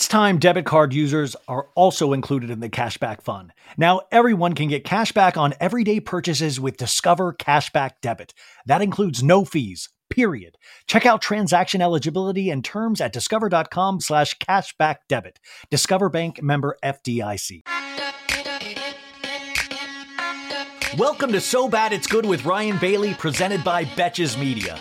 It's time debit card users are also included in the cashback fund. Now, everyone can get cashback on everyday purchases with Discover Cashback Debit. That includes no fees, period. Check out transaction eligibility and terms at discover.com slash cashback debit. Discover Bank member FDIC. Welcome to So Bad It's Good with Ryan Bailey, presented by Betches Media.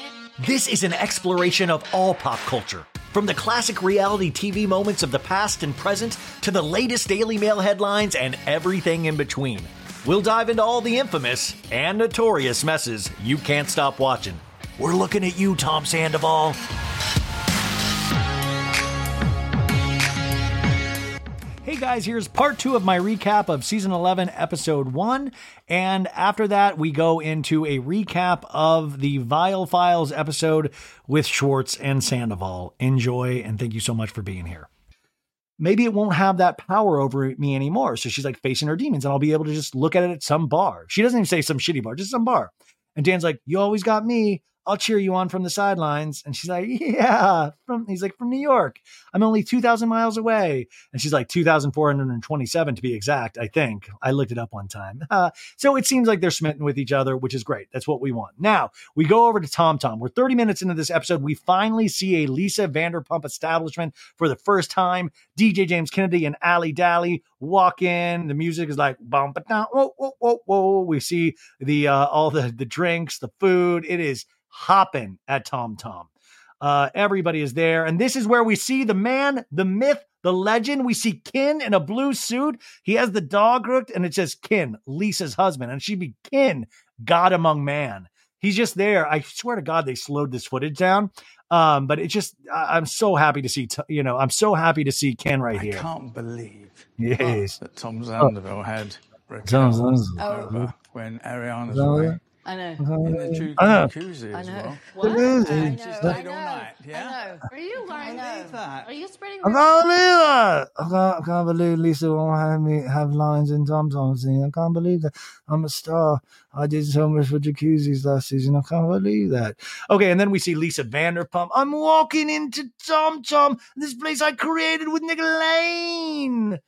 This is an exploration of all pop culture from the classic reality TV moments of the past and present to the latest Daily Mail headlines and everything in between. We'll dive into all the infamous and notorious messes you can't stop watching. We're looking at you, Tom Sandoval. Hey guys, here's part two of my recap of season 11, episode one. And after that, we go into a recap of the Viall Files episode with Schwartz and Sandoval. Enjoy, and thank you so much for being here. Maybe it won't have that power over me anymore. So she's like facing her demons, and I'll be able to just look at it at some bar. She doesn't even say some shitty bar, just some bar. And Dan's like, You always got me. I'll cheer you on from the sidelines. And she's like, Yeah, from he's like, from New York. I'm only 2,000 miles away. And she's like, 2,427 to be exact, I think. I looked it up one time. Uh, so it seems like they're smitten with each other, which is great. That's what we want. Now we go over to Tom Tom. We're 30 minutes into this episode. We finally see a Lisa Vanderpump establishment for the first time. DJ James Kennedy and Ali Dally walk in. The music is like whoa, whoa, whoa, whoa. We see the uh, all the the drinks, the food. It is hopping at Tom Tom. Uh, everybody is there. And this is where we see the man, the myth, the legend. We see Ken in a blue suit. He has the dog hooked, and it says Ken, Lisa's husband. And she'd be Ken, God among man. He's just there. I swear to God, they slowed this footage down. Um, but it just, I- I'm so happy to see, t- you know, I'm so happy to see Ken right I here. I can't believe Yes. that Tom Zanderville had Tom Raquel Zanderville. over when Ariana's Zanderville. away I know. Uh, in the ju- I know. jacuzzi I as know. well. What? is I know. She I stayed know. all night, yeah? I know. Are you lying? believe that. Are you spreading? I can't believe that. I can't, I can't believe Lisa won't have me have lines in Tom Tom scene. I can't believe that. I'm a star. I did so much for jacuzzis last season. I can't believe that. Okay, and then we see Lisa Vanderpump. I'm walking into Tom Tom, this place I created with Nick Lane.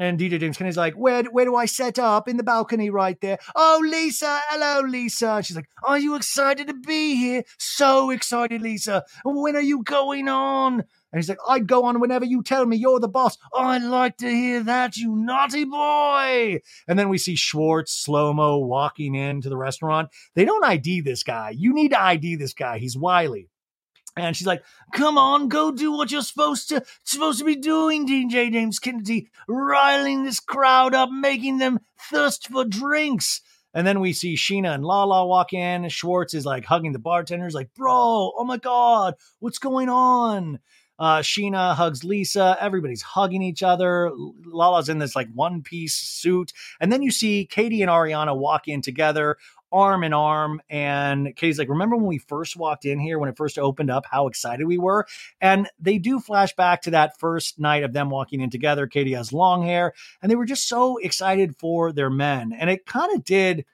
And DJ James Kennedy's like, where, where do I set up? In the balcony right there. Oh, Lisa. Hello, Lisa. She's like, are you excited to be here? So excited, Lisa. When are you going on? And he's like, I'd go on whenever you tell me you're the boss. Oh, I'd like to hear that, you naughty boy. And then we see Schwartz slow mo walking into the restaurant. They don't ID this guy. You need to ID this guy. He's wily. And she's like, "Come on, go do what you're supposed to supposed to be doing, DJ James Kennedy, riling this crowd up, making them thirst for drinks." And then we see Scheana and Lala walk in. Schwartz is like hugging the bartenders, like, "Bro, oh my god, what's going on?" Uh, Scheana hugs Lisa. Everybody's hugging each other. Lala's in this like one piece suit. And then you see Katie and Ariana walk in together arm in arm. And Katie's like, Remember when we first walked in here, when it first opened up, how excited we were? And they do flash back to that first night of them walking in together. Katie has long hair, and they were just so excited for their men. And it kind of did.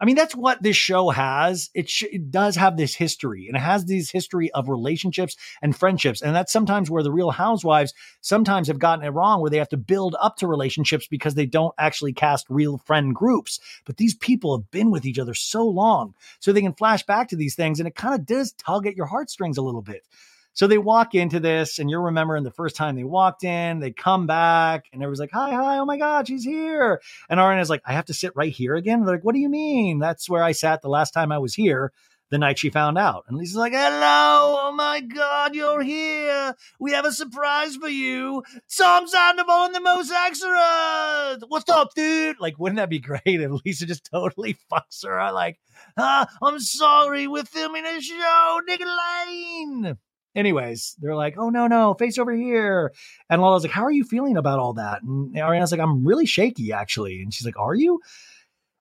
I mean, that's what this show has. It, sh- it does have this history, and it has this history of relationships and friendships. And that's sometimes where the Real Housewives sometimes have gotten it wrong, where they have to build up to relationships because they don't actually cast real friend groups. But these people have been with each other so long, so they can flash back to these things, and it kind of does tug at your heartstrings a little bit. So they walk into this, and you're remembering the first time they walked in, they come back, and everyone's like, Hi, hi, oh my God, she's here. And Ariana's like, I have to sit right here again. They're like, What do you mean? That's where I sat the last time I was here, the night she found out. And Lisa's like, Hello, oh my God, you're here. We have a surprise for you. Tom Sandoval and the Most Excellent. What's up, dude? Like, wouldn't that be great if Lisa just totally fucks her? I Like, ah, I'm sorry, we're filming a show, Nick Lane. Anyways, they're like, oh no, no, face over here. And Lala's like, how are you feeling about all that? And Ariana's like, I'm really shaky, actually. And she's like, are you?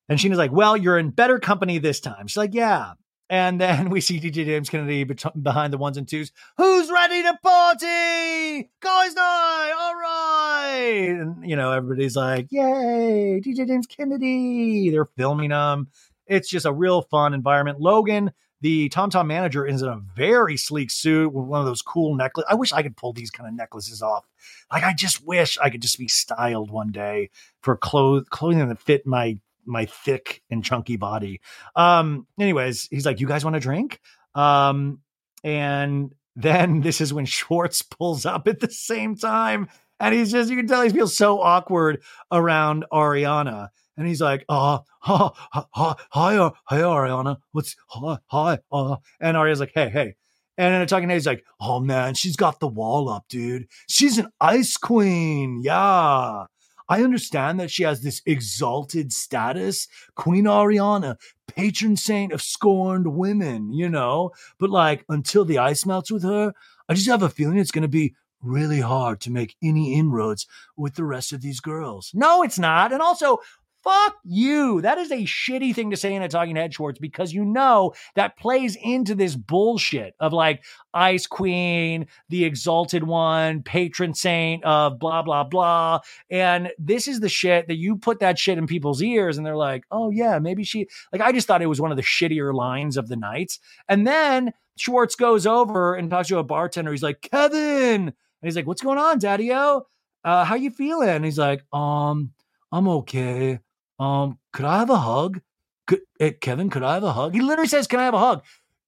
And Scheana's like, well, you're in better company this time. She's like, yeah. And then we see DJ James Kennedy behind the ones and twos. Who's ready to party? Guys night, all right. And, you know, everybody's like, yay, DJ James Kennedy. They're filming them. It's just a real fun environment. Logan the Tom Tom manager is in a very sleek suit with one of those cool necklaces. I wish I could pull these kind of necklaces off. Like I just wish I could just be styled one day for clothes clothing that fit my my thick and chunky body. Um, anyways, he's like, "You guys want a drink?" Um, and then this is when Schwartz pulls up at the same time, and he's just you can tell he feels so awkward around Ariana. And he's like, uh, hi, hi, hi, uh, Ariana. What's hi, hi, uh, and Ariana's like, hey, hey. And in a talking head, he's like, oh man, she's got the wall up, dude. She's an ice queen. Yeah. I understand that she has this exalted status, Queen Ariana, patron saint of scorned women, you know? But like, until the ice melts with her, I just have a feeling it's going to be really hard to make any inroads with the rest of these girls. No, it's not. And also, Fuck you. That is a shitty thing to say in a talking head, Schwartz, because you know that plays into this bullshit of like Ice Queen, the exalted one, patron saint of blah, blah, blah. And this is the shit that you put that shit in people's ears and they're like, oh, yeah, maybe she, like, I just thought it was one of the shittier lines of the night. And then Schwartz goes over and talks to a bartender. He's like, Kevin. And he's like, what's going on, Daddy O? Uh, how you feeling? And he's like, um, I'm okay. Um, could I have a hug? Could, hey, Kevin, could I have a hug? He literally says, Can I have a hug?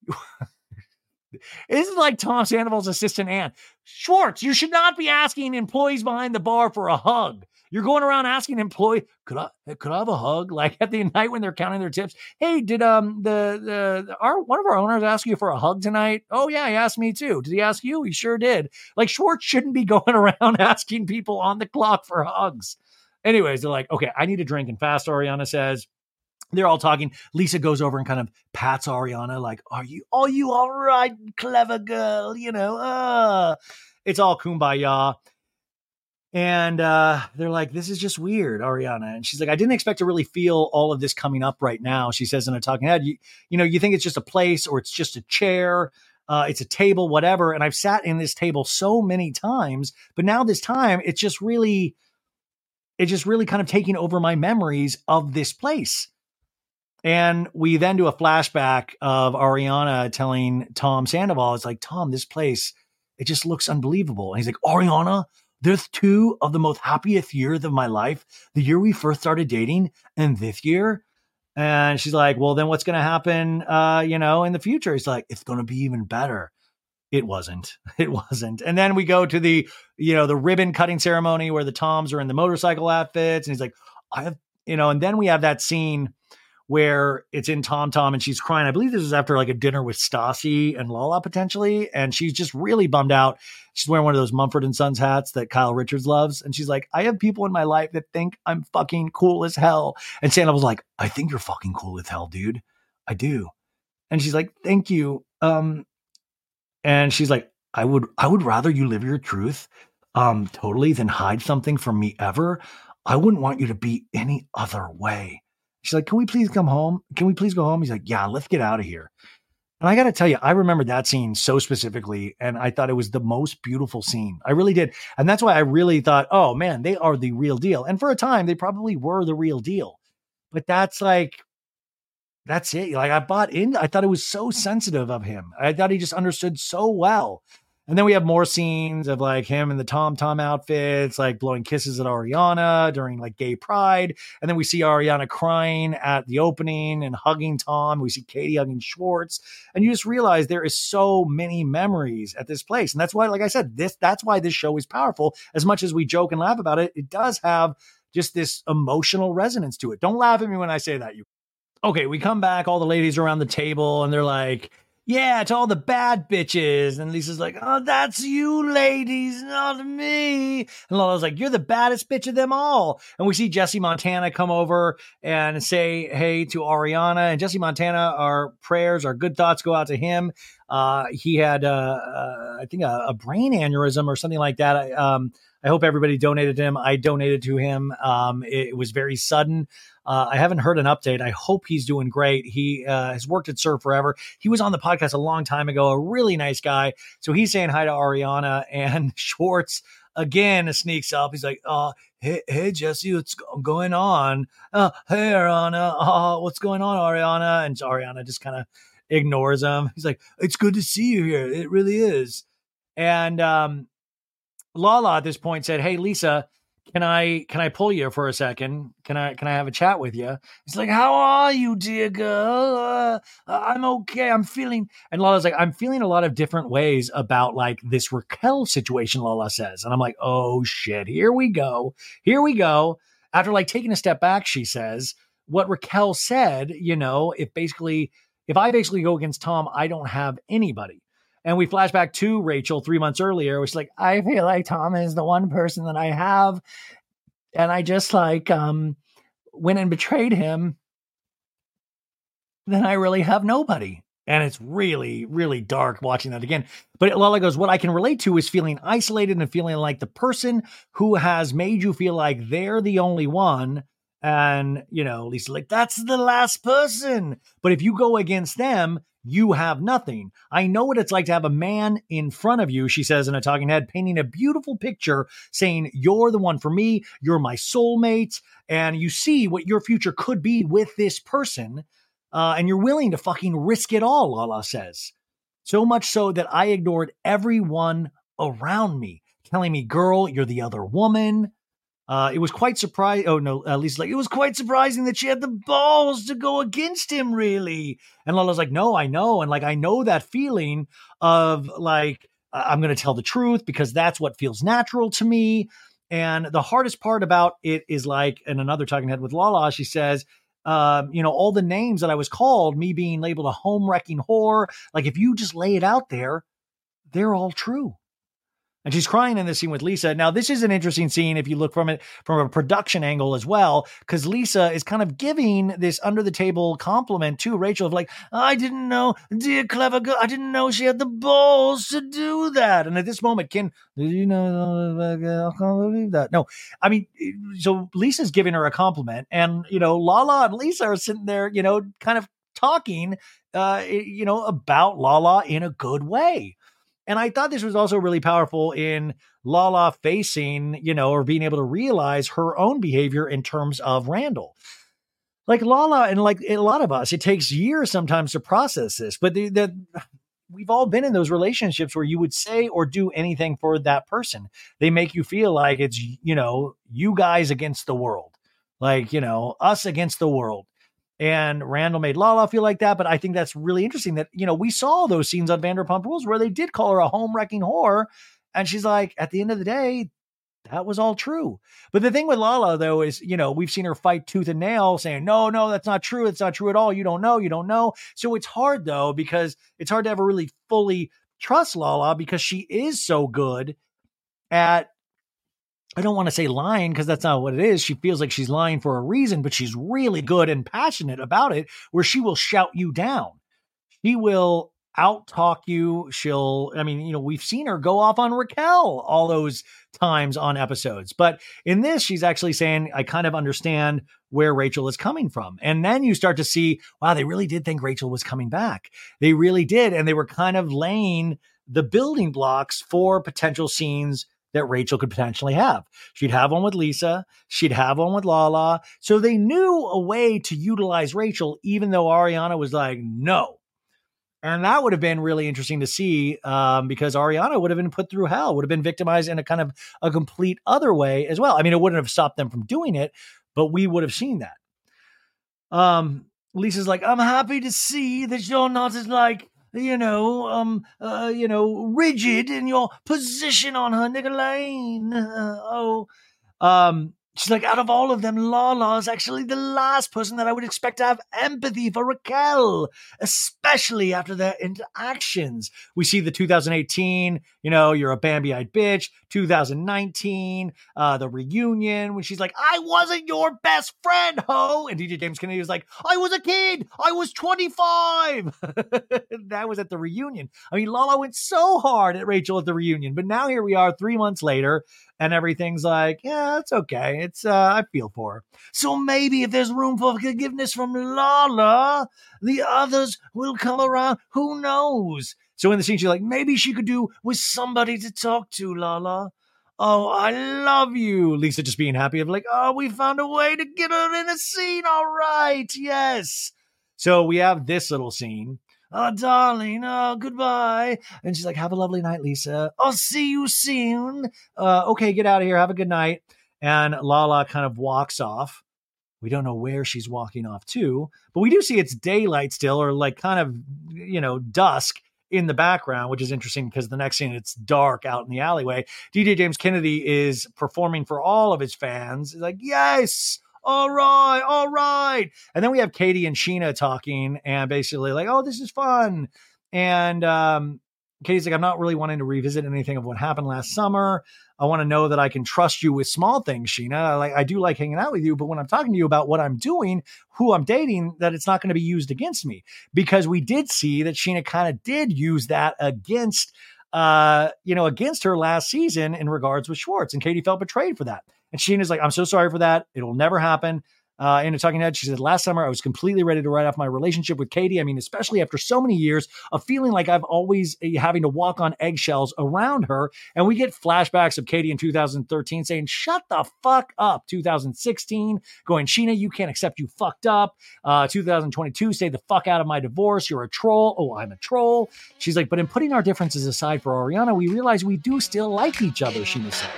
this is like Tom Sandoval's assistant Ann. Schwartz, you should not be asking employees behind the bar for a hug. You're going around asking employee, could I could I have a hug? Like at the night when they're counting their tips. Hey, did um the the our one of our owners ask you for a hug tonight? Oh yeah, he asked me too. Did he ask you? He sure did. Like Schwartz shouldn't be going around asking people on the clock for hugs. Anyways, they're like, okay, I need a drink and fast, Ariana says. They're all talking. Lisa goes over and kind of pats Ariana, like, Are you are you all right, clever girl? You know, uh it's all kumbaya. And uh, they're like, this is just weird, Ariana. And she's like, I didn't expect to really feel all of this coming up right now. She says in a talking head, you, you know, you think it's just a place or it's just a chair, uh, it's a table, whatever. And I've sat in this table so many times, but now this time it's just really it's just really kind of taking over my memories of this place. And we then do a flashback of Ariana telling Tom Sandoval, it's like, Tom, this place, it just looks unbelievable. And he's like, Ariana, there's two of the most happiest years of my life the year we first started dating and this year. And she's like, well, then what's going to happen, uh, you know, in the future? He's like, it's going to be even better it wasn't. It wasn't. And then we go to the you know the ribbon cutting ceremony where the toms are in the motorcycle outfits and he's like i have you know and then we have that scene where it's in tom tom and she's crying. I believe this is after like a dinner with stassi and lala potentially and she's just really bummed out. She's wearing one of those mumford and sons hats that kyle richards loves and she's like i have people in my life that think i'm fucking cool as hell. And sandoval like i think you're fucking cool as hell dude. I do. And she's like thank you. Um and she's like, I would I would rather you live your truth um totally than hide something from me ever. I wouldn't want you to be any other way. She's like, Can we please come home? Can we please go home? He's like, Yeah, let's get out of here. And I got to tell you, I remember that scene so specifically, and I thought it was the most beautiful scene. I really did. And that's why I really thought, oh man, they are the real deal. And for a time, they probably were the real deal. But that's like that's it. Like I bought in. I thought it was so sensitive of him. I thought he just understood so well. And then we have more scenes of like him in the Tom Tom outfits, like blowing kisses at Ariana during like gay pride. And then we see Ariana crying at the opening and hugging Tom. We see Katie hugging Schwartz. And you just realize there is so many memories at this place. And that's why, like I said, this that's why this show is powerful. As much as we joke and laugh about it, it does have just this emotional resonance to it. Don't laugh at me when I say that, you okay, we come back, all the ladies around the table, and they're like, yeah, to all the bad bitches. And Lisa's like, oh, that's you ladies, not me. And Lala's like, you're the baddest bitch of them all. And we see Jesse Montana come over and say hey to Ariana. And Jesse Montana, our prayers, our good thoughts go out to him. Uh, he had, uh, uh, I think, a, a, brain aneurysm or something like that. I, um, I hope everybody donated to him. I donated to him. Um, it, it, was very sudden. Uh, I haven't heard an update. I hope he's doing great. He uh, has worked at SUR Forever. He was on the podcast a long time ago, a really nice guy. So he's saying hi to Ariana and Schwartz again sneaks up. He's like, uh, hey, hey, Jesse, what's going on? Uh, hey, Ariana, uh, what's going on, Ariana? And Ariana just kind of ignores him. He's like, "It's good to see you here. It really is." And um, Lala at this point said, "Hey, Lisa." Can I can I pull you for a second? Can I can I have a chat with you? He's like, "How are you, dear girl? Uh, I'm okay. I'm feeling." And Lala's like, "I'm feeling a lot of different ways about like this Raquel situation." Lala says, and I'm like, "Oh shit, here we go, here we go." After like taking a step back, she says, "What Raquel said, you know, if basically if I basically go against Tom, I don't have anybody." And we flash back to Rachel three months earlier, which is like, I feel like Tom is the one person that I have. And I just like um went and betrayed him. Then I really have nobody. And it's really, really dark watching that again. But Lala goes, What I can relate to is feeling isolated and feeling like the person who has made you feel like they're the only one. And, you know, Lisa, like, that's the last person. But if you go against them, you have nothing. I know what it's like to have a man in front of you, she says in a talking head, painting a beautiful picture saying, You're the one for me, you're my soulmate, and you see what your future could be with this person, uh, and you're willing to fucking risk it all, Lala says. So much so that I ignored everyone around me, telling me, Girl, you're the other woman. Uh, it was quite surprising. Oh no, at least like it was quite surprising that she had the balls to go against him, really. And Lala's like, no, I know, and like I know that feeling of like I'm going to tell the truth because that's what feels natural to me. And the hardest part about it is like, in another talking head with Lala, she says, um, you know, all the names that I was called, me being labeled a home wrecking whore. Like if you just lay it out there, they're all true and she's crying in the scene with Lisa. Now, this is an interesting scene if you look from it from a production angle as well, because Lisa is kind of giving this under the table compliment to Rachel of like, I didn't know, dear clever girl, I didn't know she had the balls to do that. And at this moment, Ken, did you know? I can't believe that. No, I mean, so Lisa's giving her a compliment, and you know, Lala and Lisa are sitting there, you know, kind of talking, uh, you know, about Lala in a good way. And I thought this was also really powerful in Lala facing, you know, or being able to realize her own behavior in terms of Randall. Like Lala and like a lot of us, it takes years sometimes to process this, but the, the we've all been in those relationships where you would say or do anything for that person. They make you feel like it's, you know, you guys against the world, like, you know, us against the world. And Randall made Lala feel like that. But I think that's really interesting that, you know, we saw those scenes on Vanderpump Rules where they did call her a home wrecking whore. And she's like, at the end of the day, that was all true. But the thing with Lala, though, is, you know, we've seen her fight tooth and nail saying, no, no, that's not true. It's not true at all. You don't know. You don't know. So it's hard, though, because it's hard to ever really fully trust Lala because she is so good at I don't want to say lying because that's not what it is. She feels like she's lying for a reason, but she's really good and passionate about it, where she will shout you down. She will out talk you. She'll, I mean, you know, we've seen her go off on Raquel all those times on episodes. But in this, she's actually saying, I kind of understand where Rachel is coming from. And then you start to see, wow, they really did think Rachel was coming back. They really did. And they were kind of laying the building blocks for potential scenes that Rachel could potentially have. She'd have one with Lisa, she'd have one with Lala. So they knew a way to utilize Rachel, even though Ariana was like, no. And that would have been really interesting to see um, because Ariana would have been put through hell, would have been victimized in a kind of a complete other way as well. I mean, it wouldn't have stopped them from doing it, but we would have seen that. Um, Lisa's like, I'm happy to see that you're not as like you know, um, uh, you know, rigid in your position on her, Nicolene. Uh, oh, um, She's like, out of all of them, Lala is actually the last person that I would expect to have empathy for Raquel, especially after their interactions. We see the 2018, you know, you're a Bambi eyed bitch. 2019, uh, the reunion when she's like, I wasn't your best friend, ho. And DJ James Kennedy was like, I was a kid. I was 25. that was at the reunion. I mean, Lala went so hard at Rachel at the reunion, but now here we are three months later and everything's like, yeah, it's okay. It's uh, I feel for her. So maybe if there's room for forgiveness from Lala, the others will come around. Who knows? So in the scene, she's like, maybe she could do with somebody to talk to, Lala. Oh, I love you. Lisa just being happy of like, oh, we found a way to get her in a scene. All right, yes. So we have this little scene Oh, darling, oh, goodbye. And she's like, have a lovely night, Lisa. I'll see you soon. Uh, okay, get out of here. Have a good night. And Lala kind of walks off. We don't know where she's walking off to, but we do see it's daylight still, or like kind of, you know, dusk in the background, which is interesting because the next scene it's dark out in the alleyway. DJ James Kennedy is performing for all of his fans. He's like, yes, all right, all right. And then we have Katie and Sheena talking and basically like, oh, this is fun. And um, Katie's like, I'm not really wanting to revisit anything of what happened last summer. I want to know that I can trust you with small things, Scheana. I like I do like hanging out with you, but when I'm talking to you about what I'm doing, who I'm dating, that it's not going to be used against me. Because we did see that Scheana kind of did use that against uh, you know, against her last season in regards with Schwartz. And Katie felt betrayed for that. And Scheana's like, I'm so sorry for that. It'll never happen uh, in a talking head. She said, Last summer, I was completely ready to write off my relationship with Katie. I mean, especially after so many years of feeling like I've always uh, having to walk on eggshells around her. And we get flashbacks of Katie in 2013 saying, Shut the fuck up. 2016, going, Scheana, you can't accept you fucked up. Uh, 2022, stay the fuck out of my divorce. You're a troll. Oh, I'm a troll. She's like, But in putting our differences aside for Ariana, we realize we do still like each other, Scheana said.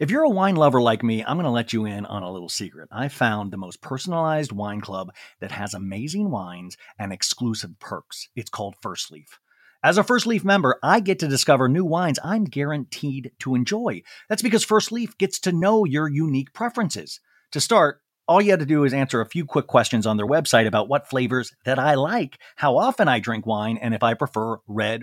If you're a wine lover like me, I'm going to let you in on a little secret. I found the most personalized wine club that has amazing wines and exclusive perks. It's called First Leaf. As a First Leaf member, I get to discover new wines I'm guaranteed to enjoy. That's because First Leaf gets to know your unique preferences. To start, all you had to do is answer a few quick questions on their website about what flavors that I like, how often I drink wine, and if I prefer red,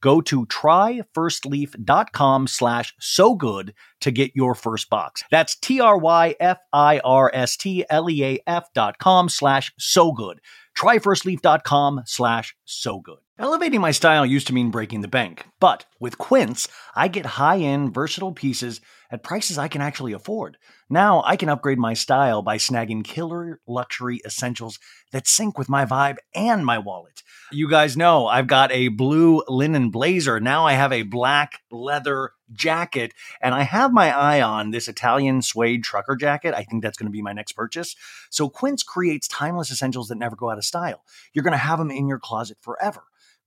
Go to tryfirstleaf.com slash so good to get your first box. That's T-R-Y-F-I-R-S-T-L-E-A-F dot com slash so good. Tryfirstleaf.com slash so good. Elevating my style used to mean breaking the bank, but with Quince, I get high-end, versatile pieces at prices I can actually afford. Now I can upgrade my style by snagging killer luxury essentials that sync with my vibe and my wallet. You guys know I've got a blue linen blazer. Now I have a black leather jacket, and I have my eye on this Italian suede trucker jacket. I think that's going to be my next purchase. So Quince creates timeless essentials that never go out of style. You're going to have them in your closet forever.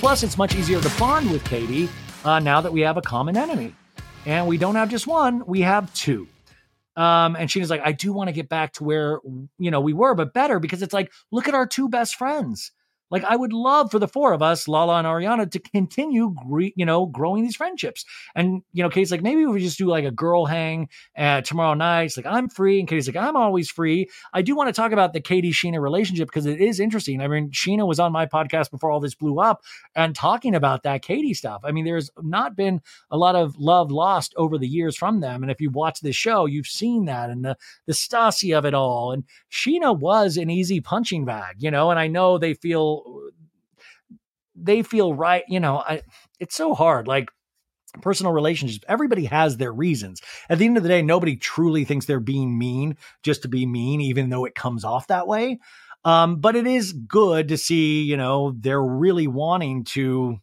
Plus, it's much easier to bond with Katie uh, now that we have a common enemy. And we don't have just one, we have two. Um, and she was like, I do want to get back to where, you know, we were, but better because it's like, look at our two best friends. Like I would love for the four of us, Lala and Ariana, to continue, gre- you know, growing these friendships. And you know, Katie's like, maybe we just do like a girl hang uh, tomorrow night. It's like I'm free, and Katie's like, I'm always free. I do want to talk about the Katie Scheana relationship because it is interesting. I mean, Scheana was on my podcast before all this blew up and talking about that Katie stuff. I mean, there's not been a lot of love lost over the years from them. And if you watch this show, you've seen that and the the Stassi of it all. And Scheana was an easy punching bag, you know. And I know they feel they feel right. You know, I, it's so hard. Like personal relationships. Everybody has their reasons. At the end of the day, nobody truly thinks they're being mean just to be mean, even though it comes off that way. Um, but it is good to see, you know, they're really wanting to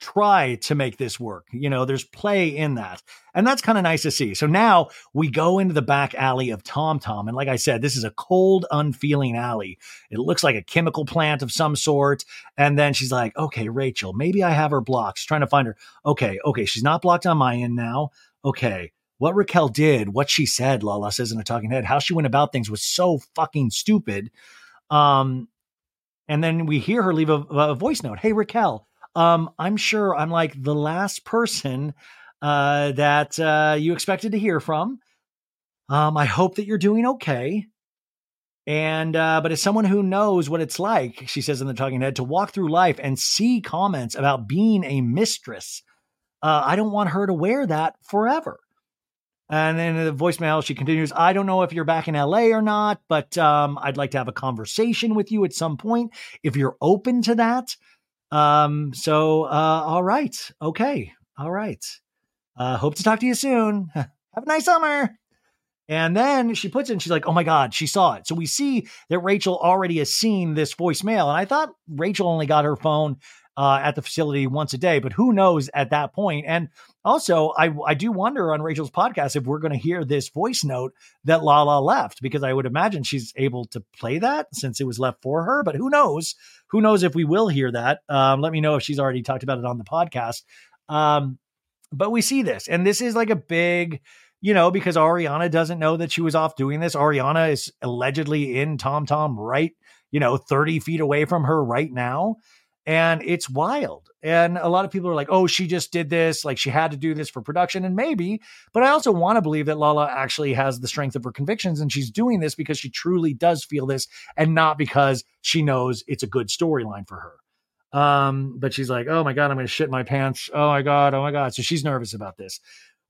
try to make this work. You know, there's play in that. And that's kind of nice to see. So now we go into the back alley of Tom Tom. And like I said, this is a cold, unfeeling alley. It looks like a chemical plant of some sort. And then she's like, okay, Rachel, maybe I have her blocked. She's trying to find her. Okay, okay, she's not blocked on my end now. Okay. What Raquel did, what she said, Lala says in a talking head, how she went about things was so fucking stupid. Um, and then we hear her leave a, a voice note. Hey, Raquel, um, I'm sure I'm like the last person uh, that uh, you expected to hear from. Um, I hope that you're doing okay. And uh, but as someone who knows what it's like, she says in the talking head, to walk through life and see comments about being a mistress, uh, I don't want her to wear that forever. And then the voicemail, she continues, I don't know if you're back in LA or not, but um, I'd like to have a conversation with you at some point if you're open to that. Um, so, uh, all right. Okay. All right. Uh, hope to talk to you soon. Have a nice summer. And then she puts in, she's like, oh my God, she saw it. So we see that Rachel already has seen this voicemail. And I thought Rachel only got her phone uh, at the facility once a day, but who knows at that point? And also, I, I do wonder on Rachel's podcast if we're going to hear this voice note that Lala left, because I would imagine she's able to play that since it was left for her. But who knows? Who knows if we will hear that? Um, let me know if she's already talked about it on the podcast. Um, but we see this, and this is like a big, you know, because Ariana doesn't know that she was off doing this. Ariana is allegedly in Tom Tom right, you know, 30 feet away from her right now and it's wild. And a lot of people are like, oh, she just did this. Like she had to do this for production. And maybe, but I also want to believe that Lala actually has the strength of her convictions and she's doing this because she truly does feel this and not because she knows it's a good storyline for her. Um, but she's like, oh my God, I'm going to shit my pants. Oh my God. Oh my God. So she's nervous about this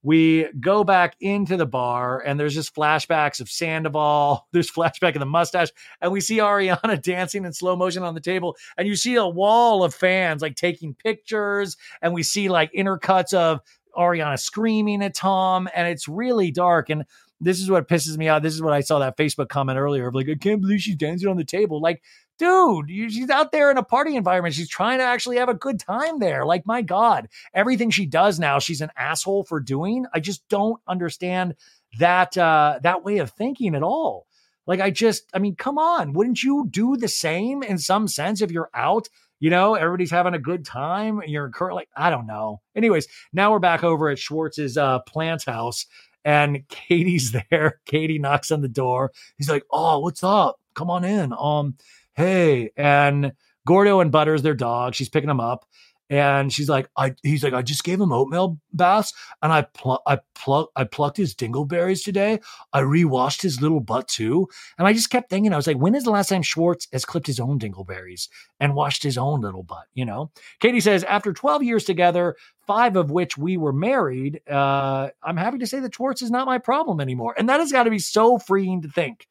we go back into the bar and there's just flashbacks of Sandoval. There's flashback of the mustache, and we see Ariana dancing in slow motion on the table. And you see a wall of fans like taking pictures, and we see like intercuts of Ariana screaming at Tom, and it's really dark. And this is what pisses me out. This is what I saw that Facebook comment earlier of like, I can't believe she's dancing on the table. Like, dude, she's out there in a party environment. She's trying to actually have a good time there. Like, my God, everything she does now, she's an asshole for doing. I just don't understand that uh, that way of thinking at all. Like, I just, I mean, come on, wouldn't you do the same in some sense if you're out? You know, everybody's having a good time. You're currently, I don't know. Anyways, now we're back over at Schwartz's uh, plant house, and Katie's there. Katie knocks on the door. He's like, "Oh, what's up? Come on in." Um, hey, and Gordo and Butters, their dog, she's picking him up. And she's like, I he's like, I just gave him oatmeal baths and I pl- I pluck I plucked his dingleberries today. I rewashed his little butt too. And I just kept thinking, I was like, when is the last time Schwartz has clipped his own dingleberries and washed his own little butt? You know? Katie says, after 12 years together, five of which we were married, uh, I'm happy to say that Schwartz is not my problem anymore. And that has got to be so freeing to think.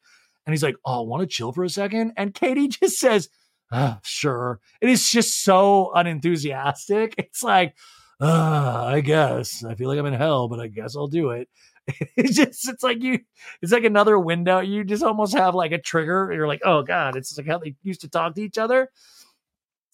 And he's like, Oh, I want to chill for a second? And Katie just says, Sure. It is just so unenthusiastic. It's like, uh, I guess. I feel like I'm in hell, but I guess I'll do it. It's just, it's like you, it's like another window. You just almost have like a trigger. You're like, oh God, it's like how they used to talk to each other.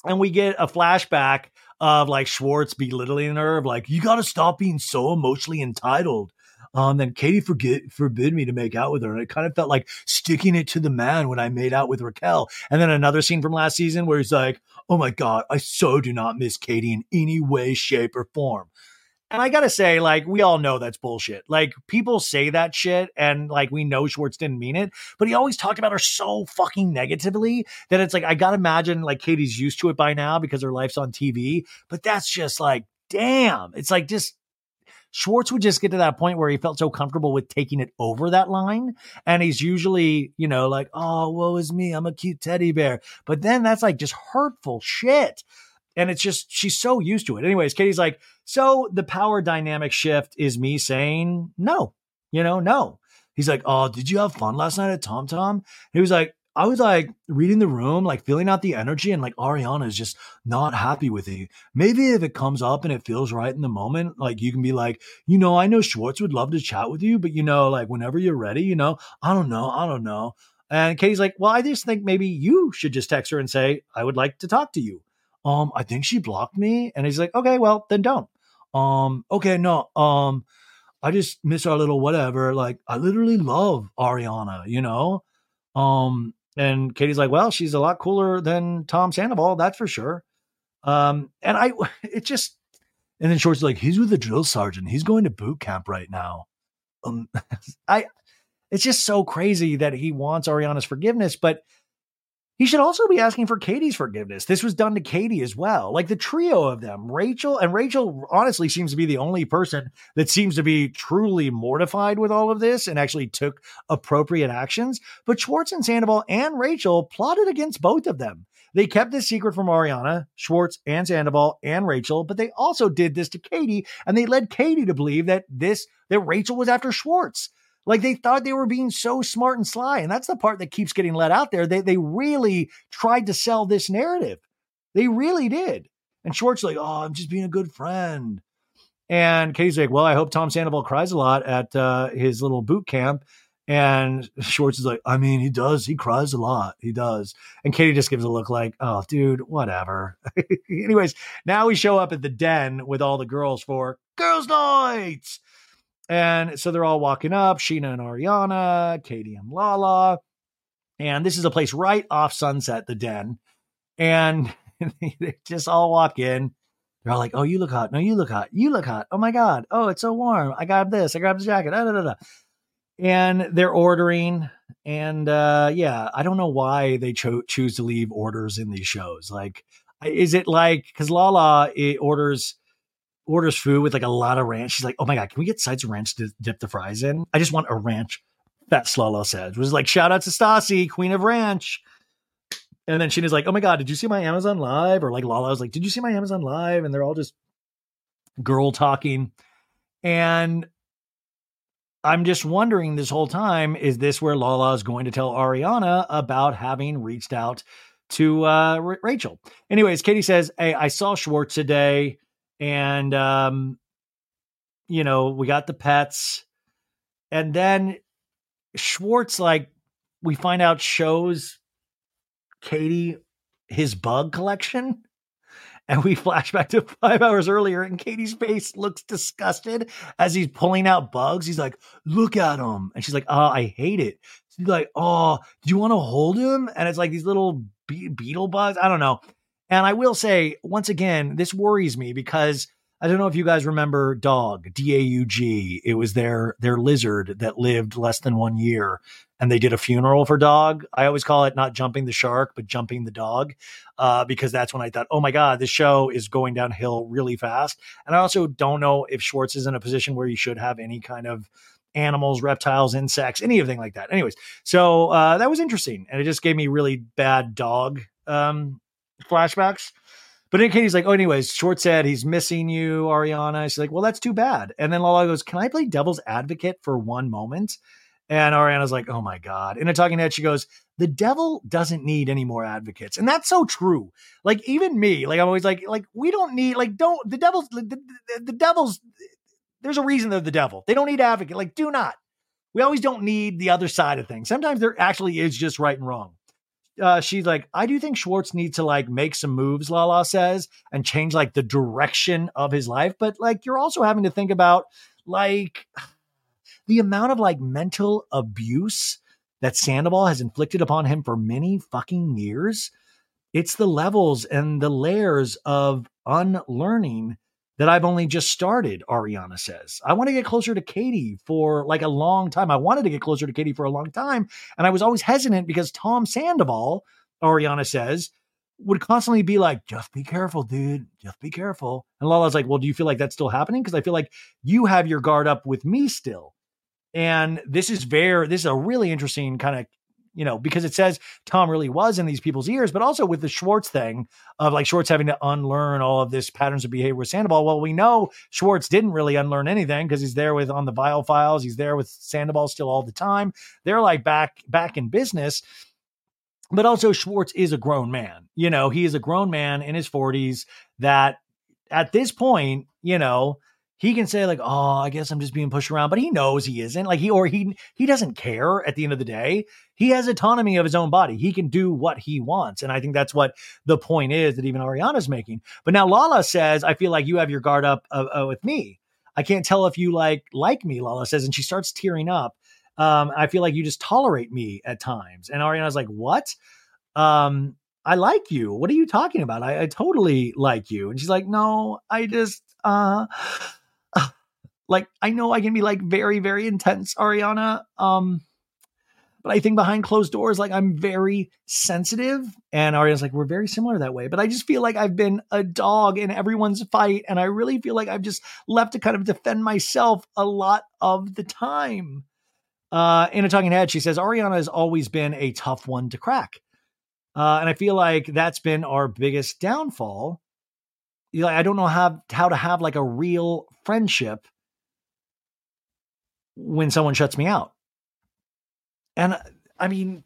And we get a flashback of like Schwartz belittling her, of like, you got to stop being so emotionally entitled. Um, then Katie forget, forbid me to make out with her. And it kind of felt like sticking it to the man when I made out with Raquel. And then another scene from last season where he's like, oh my God, I so do not miss Katie in any way, shape, or form. And I gotta say, like, we all know that's bullshit. Like, people say that shit, and like, we know Schwartz didn't mean it, but he always talked about her so fucking negatively that it's like, I gotta imagine, like, Katie's used to it by now because her life's on TV, but that's just like, damn. It's like, just Schwartz would just get to that point where he felt so comfortable with taking it over that line. And he's usually, you know, like, oh, woe is me. I'm a cute teddy bear. But then that's like just hurtful shit. And it's just, she's so used to it. Anyways, Katie's like, so the power dynamic shift is me saying no, you know, no. He's like, oh, did you have fun last night at Tom Tom? He was like, I was like reading the room, like feeling out the energy, and like Ariana is just not happy with you. Maybe if it comes up and it feels right in the moment, like you can be like, you know, I know Schwartz would love to chat with you, but you know, like whenever you're ready, you know, I don't know, I don't know. And Katie's like, well, I just think maybe you should just text her and say, I would like to talk to you. Um, I think she blocked me. And he's like, okay, well, then don't. Um, okay, no, um, I just miss our little whatever. Like, I literally love Ariana, you know? Um, and Katie's like, well, she's a lot cooler than Tom Sandoval, that's for sure. Um, and I, it just, and then Schwartz like, he's with the drill sergeant. He's going to boot camp right now. Um, I, it's just so crazy that he wants Ariana's forgiveness, but he should also be asking for Katie's forgiveness. This was done to Katie as well. Like the trio of them, Rachel, and Rachel honestly seems to be the only person that seems to be truly mortified with all of this and actually took appropriate actions. But Schwartz and Sandoval and Rachel plotted against both of them. They kept this secret from Ariana, Schwartz, and Sandoval, and Rachel, but they also did this to Katie, and they led Katie to believe that this that Rachel was after Schwartz. Like they thought they were being so smart and sly. And that's the part that keeps getting let out there. They, they really tried to sell this narrative. They really did. And Schwartz like, oh, I'm just being a good friend. And Katie's like, well, I hope Tom Sandoval cries a lot at uh, his little boot camp. And Schwartz is like, I mean, he does. He cries a lot. He does. And Katie just gives a look like, oh, dude, whatever. Anyways, now we show up at the den with all the girls for girls' nights. And so they're all walking up, Scheana and Ariana, Katie and Lala. And this is a place right off Sunset, the den. And they just all walk in. They're all like, oh, you look hot. No, you look hot. You look hot. Oh my God. Oh, it's so warm. I got this. I grabbed the jacket. Da, da, da, da. And they're ordering. And uh, yeah, I don't know why they cho- choose to leave orders in these shows. Like, is it like, because Lala it orders orders food with like a lot of ranch. She's like, "Oh my god, can we get sides of ranch to dip the fries in? I just want a ranch." Fat Slolo said, was like, "Shout out to Stassi, Queen of Ranch." And then Scheana's like, "Oh my god, did you see my Amazon Live?" Or like Lala was like, "Did you see my Amazon Live?" And they're all just girl talking, and I'm just wondering this whole time: is this where Lala is going to tell Ariana about having reached out to uh, Rachel? Anyways, Katie says, "Hey, I saw Schwartz today." And um, you know we got the pets, and then Schwartz like we find out shows Katie his bug collection. And we flash back to five hours earlier, and Katie's face looks disgusted as he's pulling out bugs. He's like, Look at him. And she's like, Oh, I hate it. She's like, Oh, do you want to hold him? And it's like these little be- beetle bugs. I don't know. And I will say, once again, this worries me because I don't know if you guys remember Dog, D A U G. It was their their lizard that lived less than one year, and they did a funeral for Dog. I always call it not jumping the shark, but jumping the dog, uh, because that's when I thought, oh my god, this show is going downhill really fast. And I also don't know if Schwartz is in a position where he should have any kind of animals, reptiles, insects, anything like that. Anyways, so uh, that was interesting, and it just gave me really bad dog um, flashbacks. But then Katie's like, oh, anyways, Schwartz said he's missing you, Ariana. She's like, well, that's too bad. And then Lala goes, can I play devil's advocate for one moment? And Ariana's like, oh my God. In a talking head, she goes, the devil doesn't need any more advocates. And that's so true. Like, even me, like, I'm always like, like, we don't need, like, don't, the devil's, the, the, the devil's, there's a reason they're the devil. They don't need advocate. Like, do not. We always don't need the other side of things. Sometimes there actually is just right and wrong uh, she's like, I do think Schwartz needs to like make some moves, Lala says, and change like the direction of his life. But like, you're also having to think about like the amount of like mental abuse that Sandoval has inflicted upon him for many fucking years. It's the levels and the layers of unlearning that I've only just started, Ariana says. I want to get closer to Katie for like a long time. I wanted to get closer to Katie for a long time. And I was always hesitant because Tom Sandoval, Ariana says, would constantly be like, just be careful, dude. Just be careful. And Lala's like, well, do you feel like that's still happening? Because I feel like you have your guard up with me still. And this is very, this is a really interesting kind of you know, because it says Tom really was in these people's ears, but also with the Schwartz thing of like Schwartz having to unlearn all of this patterns of behavior with Sandoval. Well, we know Schwartz didn't really unlearn anything because he's there with on the Viall files. He's there with Sandoval still all the time. They're like back back in business. but also Schwartz is a grown man. You know, he is a grown man in his 40s that at this point, you know, he can say like, "Oh, I guess I'm just being pushed around," but he knows he isn't. Like he or he he doesn't care at the end of the day. He has autonomy of his own body. He can do what he wants, and I think that's what the point is that even Ariana's making. But now Lala says, "I feel like you have your guard up uh, uh, with me. I can't tell if you like like me." Lala says, and she starts tearing up. Um, I feel like you just tolerate me at times, and Ariana's like, "What?" Um, I like you. What are you talking about? I, I totally like you. And she's like, no, I just, uh, like I know I can be like very, very intense, Ariana. Um, but I think behind closed doors, like I'm very sensitive. And Ariana's like, we're very similar that way. But I just feel like I've been a dog in everyone's fight. And I really feel like I've just left to kind of defend myself a lot of the time. Uh, in a talking head, she says, Ariana has always been a tough one to crack. Uh, and I feel like that's been our biggest downfall. You know, I don't know how how to have like a real friendship when someone shuts me out. And uh, I mean,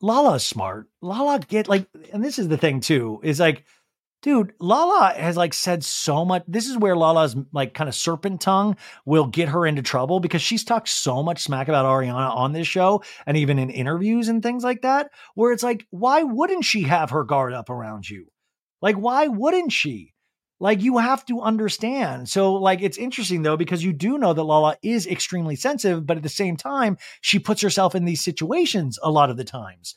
Lala's smart. Lala get like, and this is the thing too, is like, dude, Lala has like said so much. This is where Lala's like kind of serpent tongue will get her into trouble because she's talked so much smack about Ariana on this show and even in interviews and things like that, where it's like, why wouldn't she have her guard up around you? Like, why wouldn't she? Like you have to understand. So like it's interesting though because you do know that Lala is extremely sensitive, but at the same time she puts herself in these situations a lot of the times.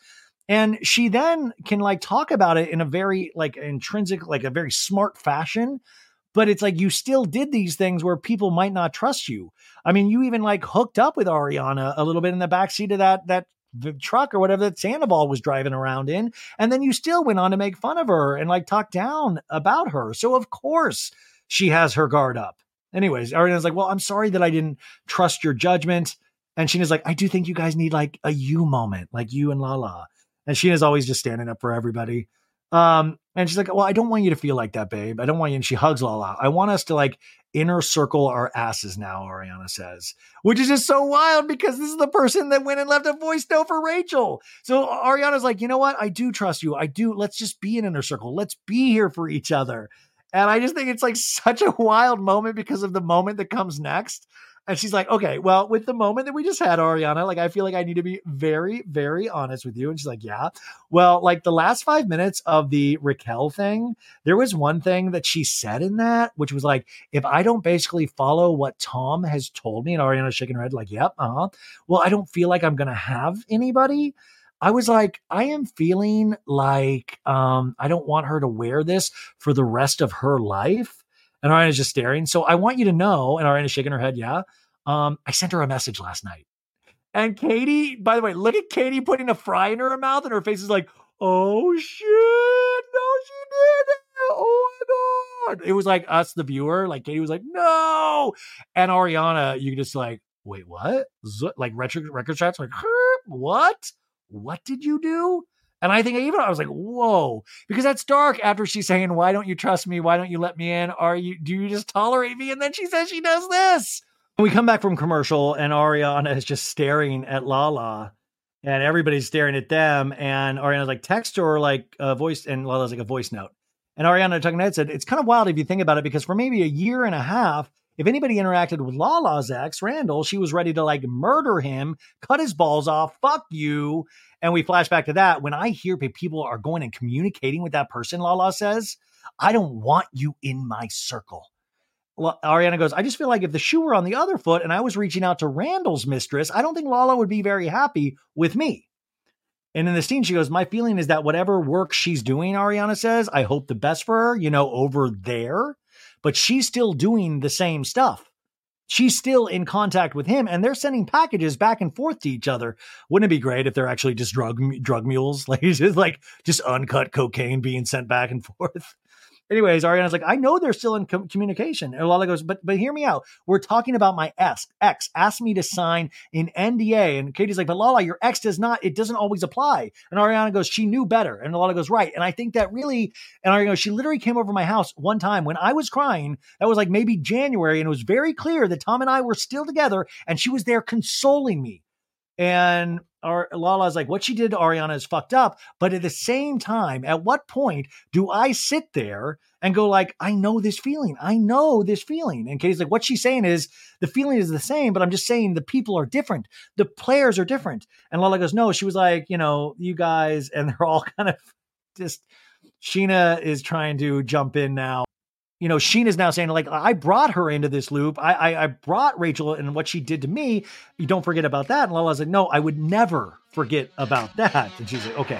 And she then can like talk about it in a very like intrinsic like a very smart fashion, but it's like you still did these things where people might not trust you. I mean, you even like hooked up with Ariana a little bit in the backseat of that that the truck or whatever that Sandoval was driving around in. And then you still went on to make fun of her and like talk down about her. So of course she has her guard up. Anyways, Ariana's like, well, I'm sorry that I didn't trust your judgment. And Scheana's like, I do think you guys need like a you moment, like you and Lala. And Scheana's always just standing up for everybody. Um, and she's like, Well, I don't want you to feel like that, babe. I don't want you. And she hugs Lala. I want us to like inner circle our asses now, Ariana says, which is just so wild because this is the person that went and left a voice note for Rachel. So Ariana's like, You know what? I do trust you. I do. Let's just be an inner circle. Let's be here for each other. And I just think it's like such a wild moment because of the moment that comes next. And she's like, okay, well, with the moment that we just had, Ariana, like, I feel like I need to be very, very honest with you. And she's like, yeah. Well, like the last five minutes of the Raquel thing, there was one thing that she said in that, which was like, if I don't basically follow what Tom has told me, and Ariana's shaking her head, like, yep, uh huh. Well, I don't feel like I'm going to have anybody. I was like, I am feeling like um, I don't want her to wear this for the rest of her life. And Ariana's just staring. So I want you to know, and Ariana's shaking her head, yeah. Um, I sent her a message last night. And Katie, by the way, look at Katie putting a fry in her mouth, and her face is like, oh shit, no, she did it. Oh my God. It was like us, the viewer. Like Katie was like, no. And Ariana, you just like, wait, what? Z- like retro record shots, like, what? What did you do? And I think even I was like, whoa, because that's dark after she's saying, why don't you trust me? Why don't you let me in? Are you, do you just tolerate me? And then she says she does this. We come back from commercial and Ariana is just staring at Lala and everybody's staring at them. And Ariana's like, text or like a voice, and Lala's like a voice note. And Ariana talking head said, it's kind of wild if you think about it, because for maybe a year and a half, if anybody interacted with Lala's ex, Randall, she was ready to like murder him, cut his balls off, fuck you. And we flash back to that. When I hear people are going and communicating with that person, Lala says, I don't want you in my circle. Ariana goes, I just feel like if the shoe were on the other foot and I was reaching out to Randall's mistress, I don't think Lala would be very happy with me. And in the scene, she goes, My feeling is that whatever work she's doing, Ariana says, I hope the best for her, you know, over there. But she's still doing the same stuff she's still in contact with him and they're sending packages back and forth to each other. Wouldn't it be great if they're actually just drug drug mules? Like just like just uncut cocaine being sent back and forth. Anyways, Ariana's like, I know they're still in com- communication. And Lala goes, but but hear me out. We're talking about my ex. Ex asked me to sign an NDA, and Katie's like, but Lala, your ex does not. It doesn't always apply. And Ariana goes, she knew better. And Lala goes, right. And I think that really. And Ariana goes, she literally came over my house one time when I was crying. That was like maybe January, and it was very clear that Tom and I were still together, and she was there consoling me. And Ar- Lala's like, what she did to Ariana is fucked up. But at the same time, at what point do I sit there and go like, I know this feeling. I know this feeling. And Katie's like, what she's saying is the feeling is the same, but I'm just saying the people are different. The players are different. And Lala goes, no, she was like, you know, you guys, and they're all kind of just, Sheena is trying to jump in now you know, Sheen is now saying like, I brought her into this loop. I, I, I brought Rachel and what she did to me. You don't forget about that. And Lala's like, no, I would never forget about that. And she's like, okay.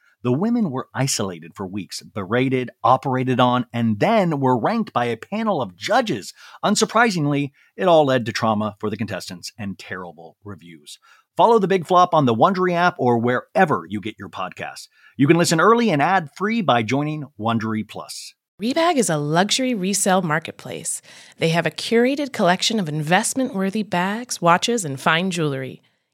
The women were isolated for weeks, berated, operated on, and then were ranked by a panel of judges. Unsurprisingly, it all led to trauma for the contestants and terrible reviews. Follow the Big Flop on the Wondery app or wherever you get your podcasts. You can listen early and ad free by joining Wondery Plus. Rebag is a luxury resale marketplace. They have a curated collection of investment worthy bags, watches, and fine jewelry.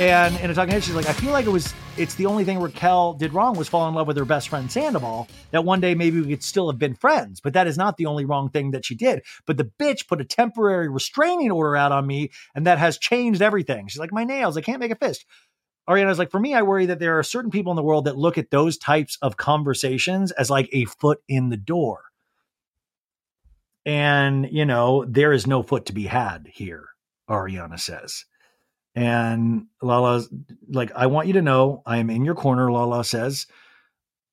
And in a talking head, she's like, I feel like it was it's the only thing Raquel did wrong was fall in love with her best friend Sandoval. That one day maybe we could still have been friends, but that is not the only wrong thing that she did. But the bitch put a temporary restraining order out on me, and that has changed everything. She's like, my nails, I can't make a fist. Ariana's like, for me, I worry that there are certain people in the world that look at those types of conversations as like a foot in the door. And, you know, there is no foot to be had here, Ariana says. And Lala's like, I want you to know I am in your corner, Lala says.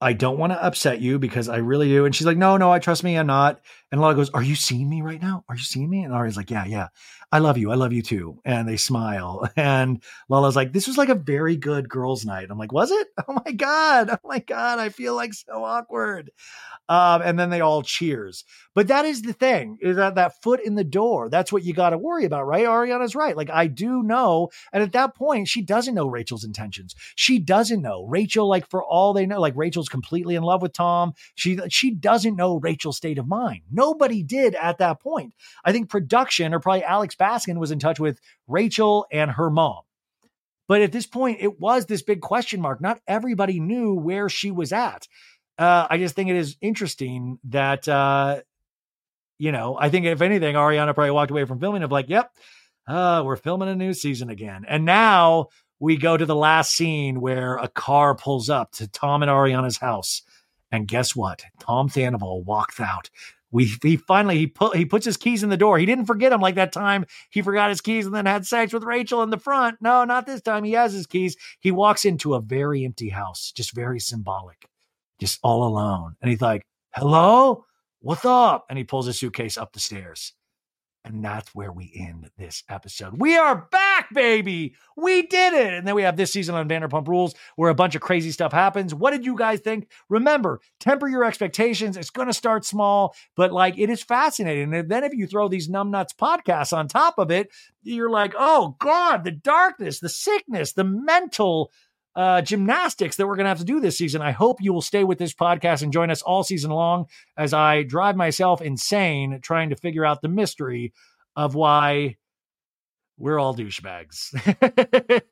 I don't want to upset you because I really do. And she's like, No, no, I trust me, I'm not. And Lala goes, Are you seeing me right now? Are you seeing me? And Ari's like, Yeah, yeah. I love you. I love you too. And they smile. And Lala's like, This was like a very good girls' night. I'm like, Was it? Oh my God. Oh my God. I feel like so awkward. Um, and then they all cheers. But that is the thing is that that foot in the door. That's what you got to worry about, right? Ariana's right. Like I do know, and at that point, she doesn't know Rachel's intentions. She doesn't know Rachel. Like for all they know, like Rachel's completely in love with Tom. She she doesn't know Rachel's state of mind. Nobody did at that point. I think production or probably Alex Baskin was in touch with Rachel and her mom. But at this point, it was this big question mark. Not everybody knew where she was at uh, I just think it is interesting that, uh, you know, I think if anything, Ariana probably walked away from filming of like, yep, uh, we're filming a new season again. And now we go to the last scene where a car pulls up to Tom and Ariana's house. And guess what? Tom Sandoval walks out. We he finally he put he puts his keys in the door. He didn't forget them like that time he forgot his keys and then had sex with Rachel in the front. No, not this time. He has his keys. He walks into a very empty house, just very symbolic just all alone. And he's like, hello, what's up? And he pulls his suitcase up the stairs. And that's where we end this episode. We are back, baby. We did it. And then we have this season on Vanderpump Rules where a bunch of crazy stuff happens. What did you guys think? Remember, temper your expectations. It's going to start small, but like it is fascinating. And then if you throw these numbnuts podcasts on top of it, you're like, oh God, the darkness, the sickness, the mental uh, gymnastics that we're going to have to do this season. I hope you will stay with this podcast and join us all season long as I drive myself insane trying to figure out the mystery of why we're all douchebags.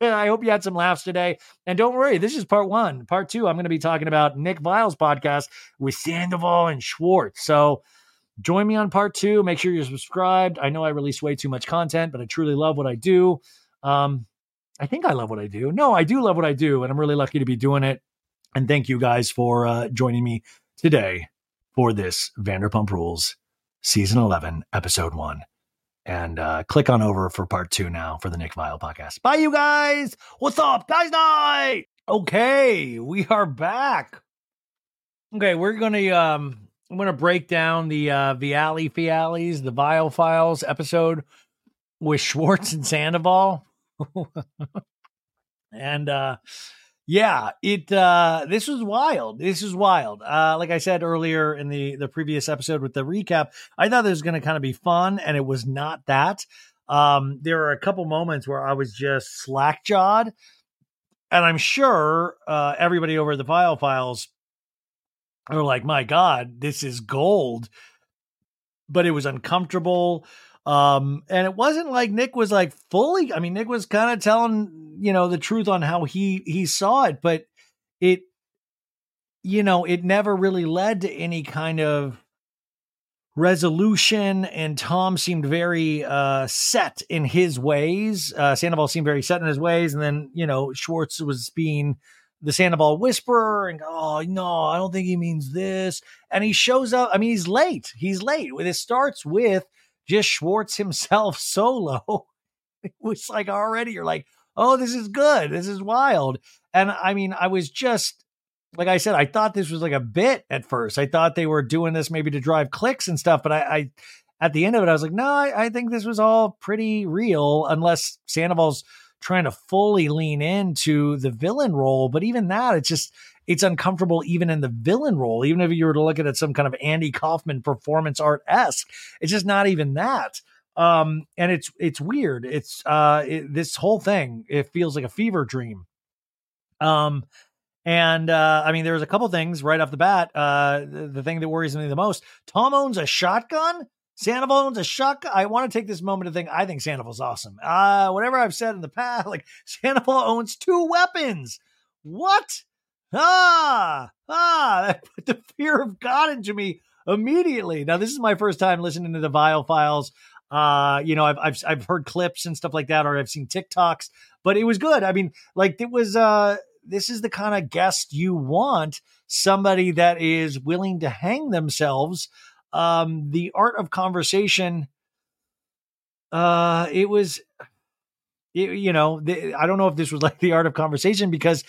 I hope you had some laughs today. And don't worry, this is part one. Part two, I'm going to be talking about Nick Viall's podcast with Sandoval and Schwartz. So join me on part two. Make sure you're subscribed. I know I release way too much content, but I truly love what I do. Um, I think I love what I do. No, I do love what I do, and I'm really lucky to be doing it. And thank you guys for uh, joining me today for this Vanderpump Rules season 11, episode one. and uh, click on over for part two now for the Nick Viall podcast. Bye, you guys. What's up, guys? Night. Okay, we are back. Okay, we're gonna um, I'm gonna break down the uh, Viali Fialis, the Viall Files episode with Schwartz and Sandoval, and uh, yeah, it uh this was wild. This was wild. Uh like I said earlier in the the previous episode with the recap, I thought it was going to kind of be fun and it was not that. Um there were a couple moments where I was just slack-jawed and I'm sure uh everybody over the Viall Files are like, "My god, this is gold." But it was uncomfortable. Um, and it wasn't like Nick was like fully, I mean, Nick was kind of telling, you know, the truth on how he he saw it, but it you know, it never really led to any kind of resolution and Tom seemed very uh set in his ways. Uh Sandoval seemed very set in his ways and then, you know, Schwartz was being the Sandoval whisperer and oh no, I don't think he means this. And he shows up. I mean, he's late. He's late. It starts with just Schwartz himself solo. It was like already you're like, oh, this is good. This is wild. And I mean, I was just like I said, I thought this was like a bit at first. I thought they were doing this maybe to drive clicks and stuff, but I, I at the end of it, I was like, no, I, I think this was all pretty real, unless Sandoval's trying to fully lean into the villain role. But even that, it's just it's uncomfortable even in the villain role. Even if you were to look at it some kind of Andy Kaufman performance art esque, it's just not even that. Um, and it's it's weird. It's uh, it, this whole thing. It feels like a fever dream. Um, and uh, I mean, there's a couple things right off the bat. Uh, the, the thing that worries me the most: Tom owns a shotgun. Sandoval owns a shotgun. I want to take this moment to think. I think Sandoval's awesome. Uh, whatever I've said in the past, like Sandoval owns two weapons. What? Ah, ah, that put the fear of God into me immediately. Now, this is my first time listening to the Viall Files. Uh, you know, I've, I've, I've heard clips and stuff like that, or I've seen TikToks, but it was good. I mean, like it was, uh, this is the kind of guest you want somebody that is willing to hang themselves. Um, the art of conversation, uh, it was, it, you know, the, I don't know if this was like the art of conversation because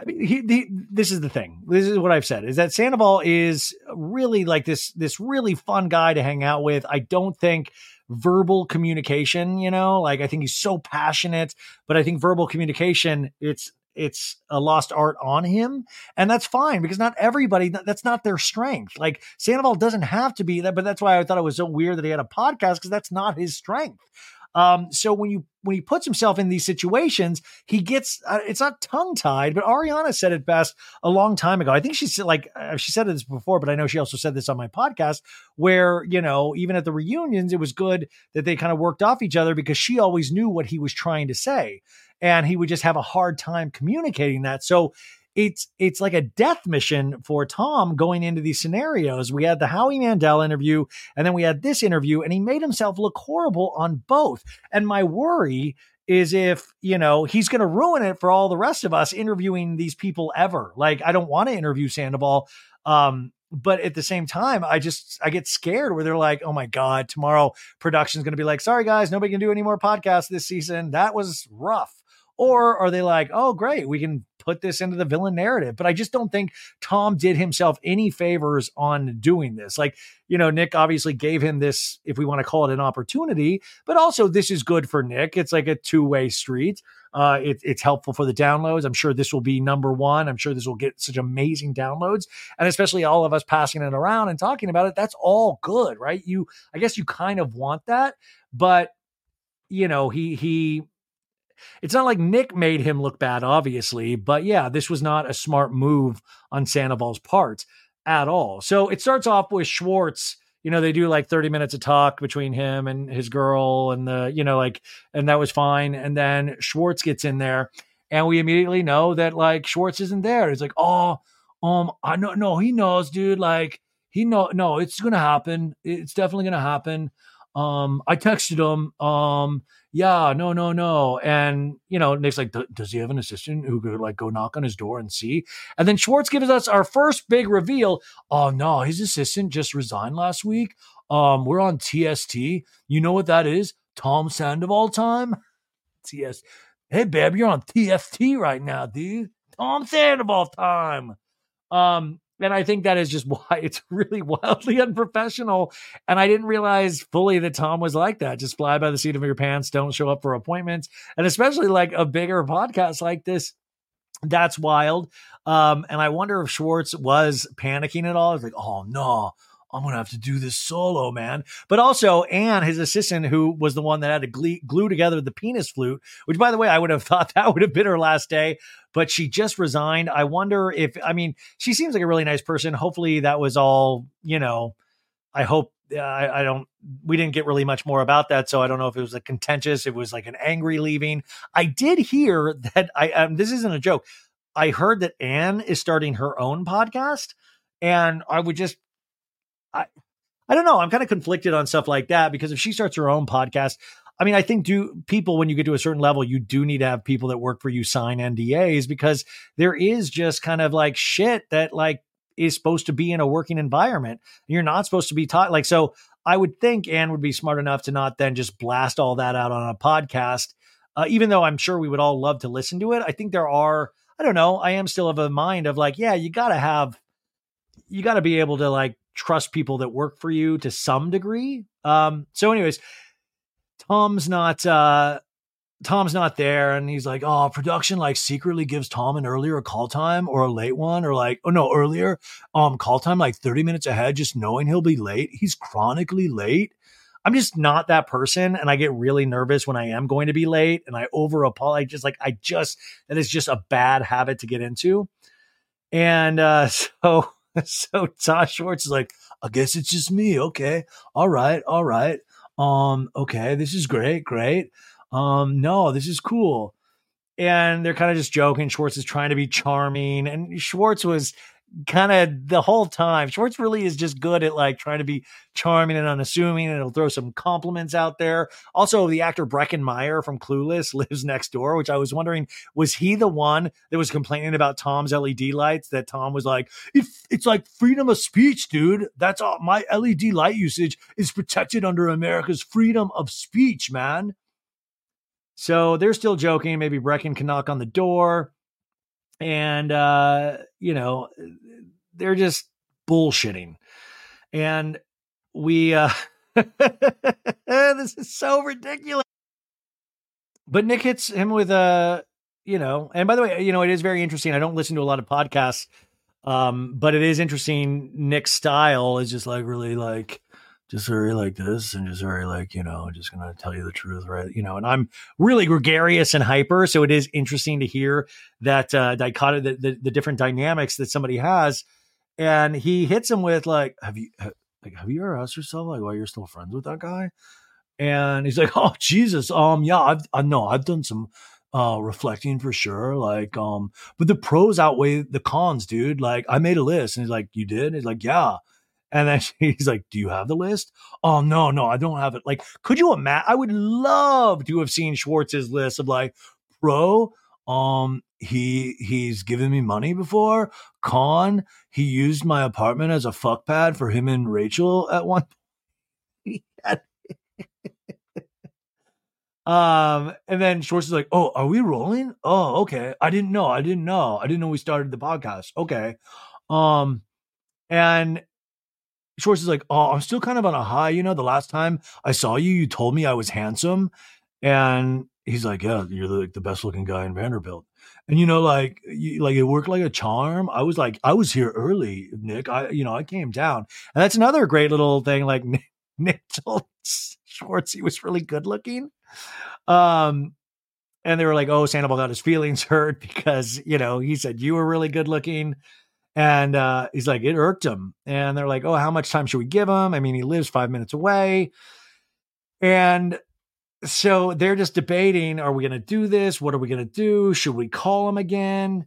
I mean, he, he, this is the thing. This is what I've said is that Sandoval is really like this, this really fun guy to hang out with. I don't think verbal communication, you know, like I think he's so passionate, but I think verbal communication, it's, it's a lost art on him and that's fine because not everybody that's not their strength like sandoval doesn't have to be that but that's why i thought it was so weird that he had a podcast because that's not his strength um, so when you when he puts himself in these situations, he gets uh, it's not tongue tied, but Ariana said it best a long time ago. I think she said like uh, she said this before, but I know she also said this on my podcast where you know even at the reunions, it was good that they kind of worked off each other because she always knew what he was trying to say, and he would just have a hard time communicating that. So it's it's like a death mission for Tom going into these scenarios. We had the Howie Mandel interview, and then we had this interview, and he made himself look horrible on both. And my worry is if you know he's going to ruin it for all the rest of us interviewing these people ever. Like I don't want to interview Sandoval. Um, but at the same time, I just I get scared where they're like, "Oh my god, tomorrow production's going to be like, sorry guys, nobody can do any more podcasts this season. That was rough." Or are they like, "Oh great, we can put this into the villain narrative. But I just don't think Tom did himself any favors on doing this. Like, you know, Nick obviously gave him this, if we want to call it an opportunity, but also this is good for Nick. It's like a two way street. Uh, it, it's helpful for the downloads. I'm sure this will be number one. I'm sure this will get such amazing downloads, and especially all of us passing it around and talking about it. That's all good, right? You, I guess, you kind of want that, but you know, he he it's not like Nick made him look bad, obviously, but yeah, this was not a smart move on Sandoval's part at all. So it starts off with Schwartz. You know, they do like 30 minutes of talk between him and his girl, and the, you know, like, and that was fine. And then Schwartz gets in there, and we immediately know that like Schwartz isn't there. He's like, oh, um, I know, no, he knows, dude. Like, he know, no, it's gonna happen. It's definitely gonna happen. Um, I texted him. Um, yeah, no, no, no. And, you know, Nick's like, does he have an assistant who could like go knock on his door and see? And then Schwartz gives us our first big reveal. Oh, no, his assistant just resigned last week. Um, we're on TST. You know what that is? Tom Sandoval time? TS. Hey, babe, you're on TFT right now, dude. Tom Sandoval time. Um, and I think that is just why it's really wildly unprofessional. And I didn't realize fully that Tom was like that. Just fly by the seat of your pants, don't show up for appointments. And especially like a bigger podcast like this, that's wild. Um, and I wonder if Schwartz was panicking at all. He's like, oh no, I'm gonna have to do this solo, man. But also Anne, his assistant, who was the one that had to glue together the penis flute, which by the way, I would have thought that would have been her last day, but she just resigned. I wonder if I mean, she seems like a really nice person. Hopefully that was all, you know, I hope I, I don't we didn't get really much more about that. So I don't know if it was a contentious, it was like an angry leaving. I did hear that I um, this isn't a joke. I heard that Anne is starting her own podcast. And I would just I I don't know. I'm kind of conflicted on stuff like that because if she starts her own podcast, I mean, I think do people when you get to a certain level, you do need to have people that work for you sign NDAs because there is just kind of like shit that like is supposed to be in a working environment. You're not supposed to be taught like so. I would think Anne would be smart enough to not then just blast all that out on a podcast. Uh, even though I'm sure we would all love to listen to it, I think there are. I don't know. I am still of a mind of like, yeah, you got to have, you got to be able to like trust people that work for you to some degree. Um, so, anyways, Tom's not uh Tom's not there and he's like, oh, production like secretly gives Tom an earlier call time or a late one, or like, oh no, earlier um call time like 30 minutes ahead, just knowing he'll be late. He's chronically late. I'm just not that person, and I get really nervous when I am going to be late, and I over apologize. Just like I just that is just a bad habit to get into, and uh, so so Tosh Schwartz is like, I guess it's just me. Okay, all right, all right. Um, okay, this is great, great. Um, no, this is cool. And they're kind of just joking. Schwartz is trying to be charming, and Schwartz was kind of the whole time. Schwartz really is just good at like trying to be charming and unassuming, and he'll throw some compliments out there. Also, the actor Breckin Meyer from Clueless lives next door, which I was wondering was he the one that was complaining about Tom's LED lights? That Tom was like, "It's it's like freedom of speech, dude. That's all. My LED light usage is protected under America's freedom of speech, man." So they're still joking. Maybe Breckin can knock on the door and uh, you know they're just bullshitting. And we uh this is so ridiculous. But nick hits him with a you know and by the way you know it is very interesting. I don't listen to a lot of podcasts um but it is interesting nick's style is just like really like just very like this and just very like you know just gonna tell you the truth right? You know and i'm really gregarious and hyper so it is interesting to hear that uh dichotomy the, the, the different dynamics that somebody has. And he hits him with like have you ha- like have you ever asked yourself like why you're still friends with that guy? And he's like oh jesus um yeah i've i know i've done some uh reflecting for sure like um but the pros outweigh the cons dude like i made a list. And he's like you did? He's like yeah and then he's like, Do you have the list? Oh, no, no, I don't have it. Like, could you imagine? I would love to have seen Schwartz's list of like, pro, um, he he's given me money before. Con, he used my apartment as a fuck pad for him and Rachel at one um, and then Schwartz is like, Oh, are we rolling? Oh, okay. I didn't know. I didn't know. I didn't know we started the podcast. Okay. Um, and Schwartz is like, oh, I'm still kind of on a high. You know, the last time I saw you, you told me I was handsome. And he's like, yeah, you're like the best looking guy in Vanderbilt. And, you know, like, you, like it worked like a charm. I was like, I was here early, Nick. I, you know, I came down. And that's another great little thing. Like Nick, Nick told Schwartz he was really good looking. Um, and they were like, oh, Sandoval got his feelings hurt because, you know, he said you were really good looking. And uh, he's like, it irked him. And they're like, oh, how much time should we give him? I mean, he lives five minutes away. And so they're just debating are we going to do this? What are we going to do? Should we call him again?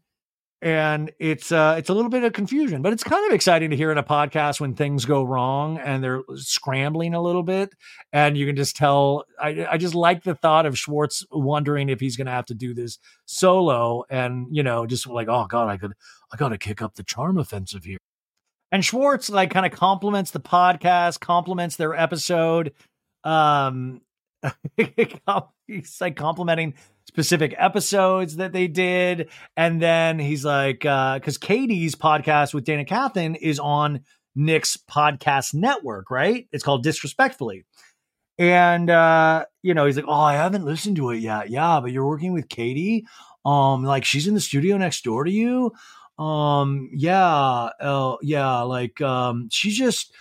And it's uh it's a little bit of confusion but it's kind of exciting to hear in a podcast when things go wrong and they're scrambling a little bit and you can just tell i i just like the thought of schwartz wondering if he's gonna have to do this solo and you know just like oh god i could i gotta kick up the charm offensive here. And schwartz like kind of compliments the podcast compliments their episode um he's like complimenting specific episodes that they did. And then he's like, uh, because Katie's podcast with Dayna Kathan is on Nick's podcast network, right? It's called Disrespectfully. And uh, you know, he's like, Oh, I haven't listened to it yet. Yeah, but you're working with Katie. Um, like she's in the studio next door to you. Um, yeah, uh, yeah, like um, she's just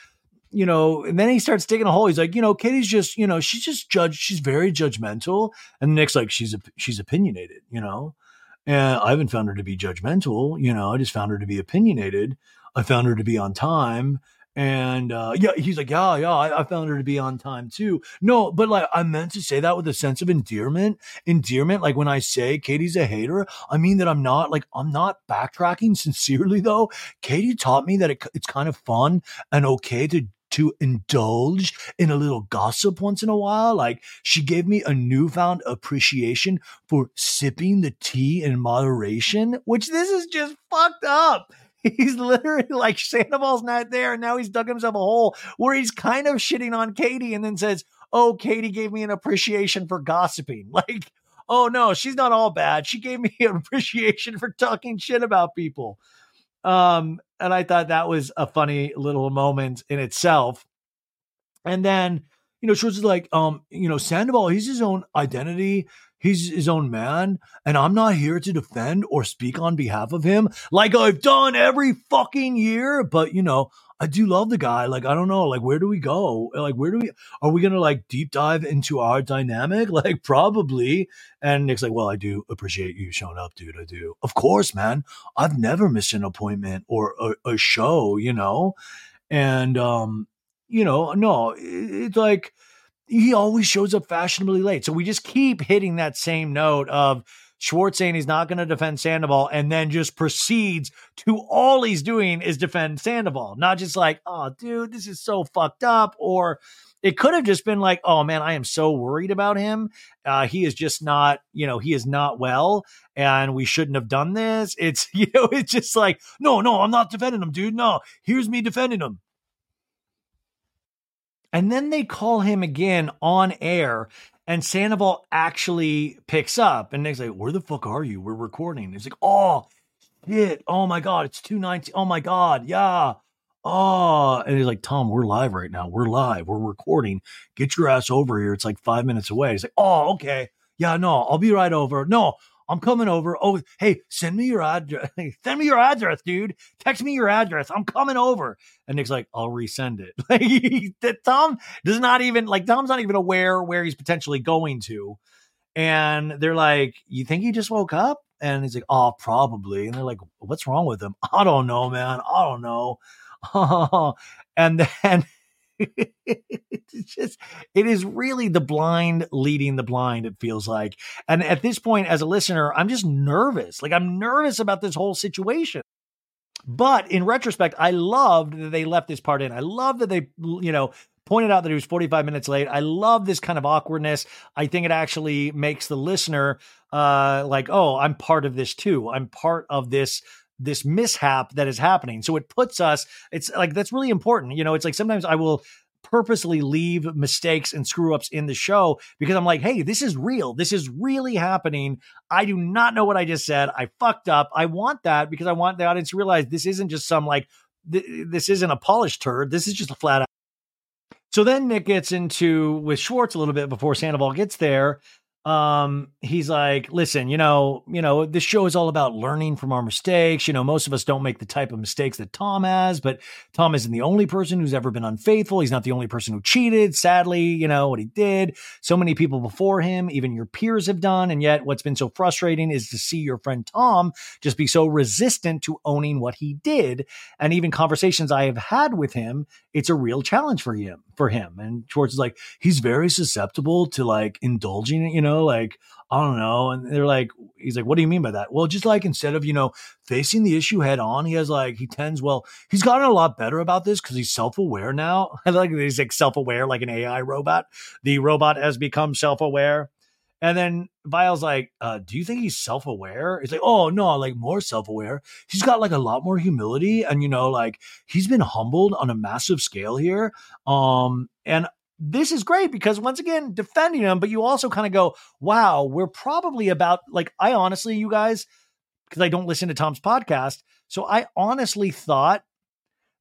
you know, and then he starts digging a hole. He's like, you know, Katie's just, you know, she's just judged. She's very judgmental. And Nick's like, she's she's opinionated, you know. And I haven't found her to be judgmental, you know. I just found her to be opinionated. I found her to be on time. And uh, yeah, he's like, yeah, yeah, I, I, found her to be on time too. No, but like, I meant to say that with a sense of endearment. Endearment, like when I say Katie's a hater, I mean that I'm not like I'm not backtracking sincerely though. Katie taught me that it, it's kind of fun and okay to to indulge in a little gossip once in a while. Like she gave me a newfound appreciation for sipping the tea in moderation, which this is just fucked up. He's literally like Sandoval's not there, and now he's dug himself a hole where he's kind of shitting on Katie and then says, Oh, Katie gave me an appreciation for gossiping. Like, oh no, she's not all bad. She gave me an appreciation for talking shit about people. Um, and I thought that was a funny little moment in itself. And then, you know, Schwartz is like, um, you know, Sandoval, he's his own identity. He's his own man, and I'm not here to defend or speak on behalf of him like I've done every fucking year. But you know, I do love the guy. Like, I don't know, like, where do we go? Like, where do we, are we going to like deep dive into our dynamic? Like, probably. And Nick's like, well, I do appreciate you showing up, dude. I do. Of course, man. I've never missed an appointment or a, a show, you know? And, um, you know, no, it's like, he always shows up fashionably late. So we just keep hitting that same note of, Schwartz saying he's not going to defend Sandoval and then just proceeds to all he's doing is defend Sandoval. Not just like, oh, dude, this is so fucked up. Or it could have just been like, oh man, I am so worried about him. Uh, he is just not, you know, he is not well and we shouldn't have done this. It's, you know, it's just like, no, no, I'm not defending him, dude. No, here's me defending him. And then they call him again on air and Sandoval actually picks up and Nick's like, Where the fuck are you? We're recording. He's like, Oh, shit. Oh my God. It's 219. Oh my God. Yeah. Oh. And he's like, Tom, we're live right now. We're live. We're recording. Get your ass over here. It's like five minutes away. He's like, Oh, okay. Yeah, no, I'll be right over. No, I'm coming over. Oh, hey, send me your address. send me your address, dude. Text me your address. I'm coming over. And Nick's like, I'll resend it. Like Tom does not even like Tom's not even aware where he's potentially going to. And they're like, You think he just woke up? And he's like, Oh, probably. And they're like, What's wrong with him? I don't know, man. I don't know. and then it's just it is really the blind leading the blind it feels like. And at this point as a listener i'm just nervous. Like i'm nervous about this whole situation. But in retrospect i loved that they left this part in. I love that they you know pointed out that he was 45 minutes late. I love this kind of awkwardness. I think it actually makes the listener uh like oh i'm part of this too. I'm part of this this mishap that is happening. So it puts us, it's like that's really important. You know, it's like sometimes I will purposely leave mistakes and screw ups in the show because I'm like, hey, this is real. This is really happening. I do not know what I just said. I fucked up. I want that because I want the audience to realize this isn't just some like, th- this isn't a polished turd. This is just a flat out. So then Nick gets into with Schwartz a little bit before Sandoval gets there um he's like listen you know you know this show is all about learning from our mistakes. You know most of us don't make the type of mistakes that tom has but tom isn't the only person who's ever been unfaithful. He's not the only person who cheated sadly you know what he did. So many people before him even your peers have done. And yet what's been so frustrating is to see your friend tom just be so resistant to owning what he did. And even conversations i have had with him it's a real challenge for him for him. And Schwartz is like, he's very susceptible to like indulging it, you know, like, I don't know. And they're like, he's like, what do you mean by that? Well, just like instead of, you know, facing the issue head on, he has like, he tends, well, he's gotten a lot better about this because he's self aware now. I like he's like self aware, like an AI robot. The robot has become self aware. And then Viall's like, uh, do you think he's self aware? He's like, oh, no, like more self aware. He's got like a lot more humility. And, you know, like he's been humbled on a massive scale here. Um, and this is great because once again, defending him, but you also kind of go, wow, we're probably about like, I honestly, you guys, because I don't listen to Tom's podcast. So I honestly thought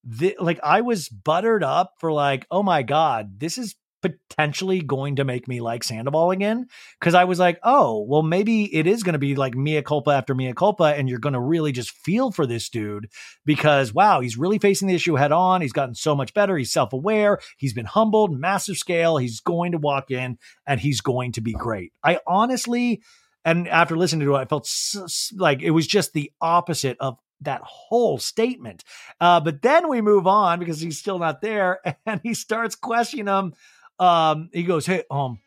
that like I was buttered up for like, oh my God, this is potentially going to make me like Sandoval again. Cause I was like, oh, well, maybe it is going to be like mea culpa after mea culpa. And you're going to really just feel for this dude because, wow, he's really facing the issue head on. He's gotten so much better. He's self aware. He's been humbled, massive scale. He's going to walk in and he's going to be great. I honestly, and after listening to it, I felt like it was just the opposite of that whole statement. Uh, but then we move on because he's still not there and he starts questioning him um, he goes, "Hey, um,"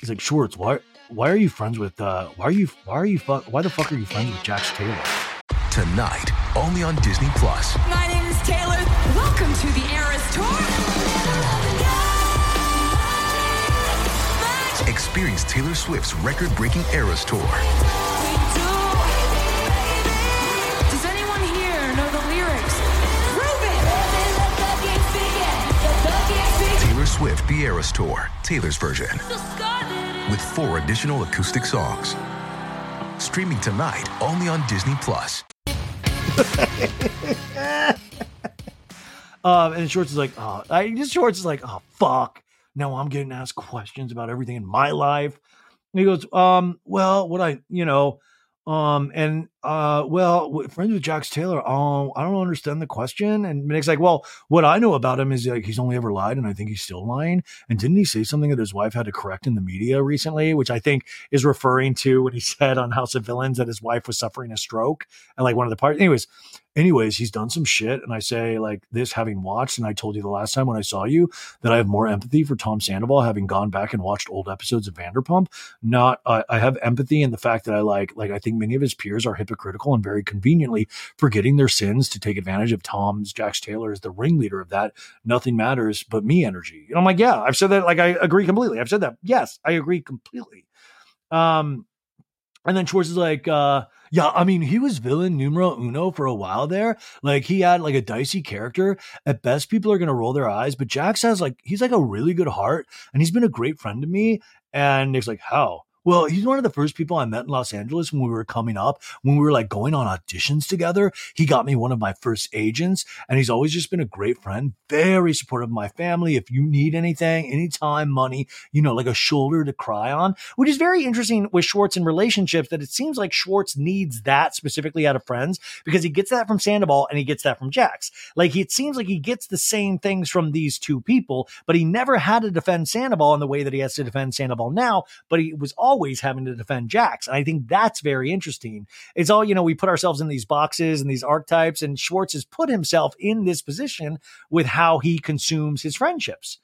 he's like, "Schwartz, why, why are you friends with, uh, why are you, why are you, fu- why the fuck are you friends with Jax Taylor?" Tonight, only on Disney Plus. My name is Taylor. Welcome to the Eras Tour. Experience Taylor Swift's record-breaking Eras Tour. Swift The Eras Tour, Taylor's version, with four additional acoustic songs. Streaming tonight, only on Disney Plus. Um, and Schwartz is like, oh, I just Schwartz is like, oh fuck. Now I'm getting asked questions about everything in my life. And he goes, um, well, what I, you know, um, and uh, well, friends with Jax Taylor. Um, I don't understand the question. And Nick's like, well, what I know about him is like he's only ever lied, and I think he's still lying. And didn't he say something that his wife had to correct in the media recently, which I think is referring to what he said on House of Villains that his wife was suffering a stroke and like one of the parts. Anyways, anyways, he's done some shit. And I say like this having watched, and I told you the last time when I saw you that I have more empathy for Tom Sandoval having gone back and watched old episodes of Vanderpump. Not, I have empathy in the fact that I like, like, I think many of his peers are hypocritical and very conveniently forgetting their sins to take advantage of Tom's Jax Taylor as the ringleader of that nothing matters but me energy. And I'm like, yeah, I've said that. Like, I agree completely. I've said that. Yes, I agree completely. Um, and then Schwartz is like, uh, yeah, I mean, he was villain numero uno for a while there. Like, he had like a dicey character. At best, people are going to roll their eyes, but Jax has like, he's like a really good heart and he's been a great friend to me. And Nick's like, how? Well, he's one of the first people I met in Los Angeles when we were coming up, when we were like going on auditions together. He got me one of my first agents, and he's always just been a great friend, very supportive of my family. If you need anything, anytime, money, you know, like a shoulder to cry on, which is very interesting with Schwartz in relationships that it seems like Schwartz needs that specifically out of friends because he gets that from Sandoval and he gets that from Jax. Like it seems like he gets the same things from these two people, but he never had to defend Sandoval in the way that he has to defend Sandoval now, but he was always having to defend Jax. And I think that's very interesting. It's all, you know, we put ourselves in these boxes and these archetypes, and Schwartz has put himself in this position with how he consumes his friendships.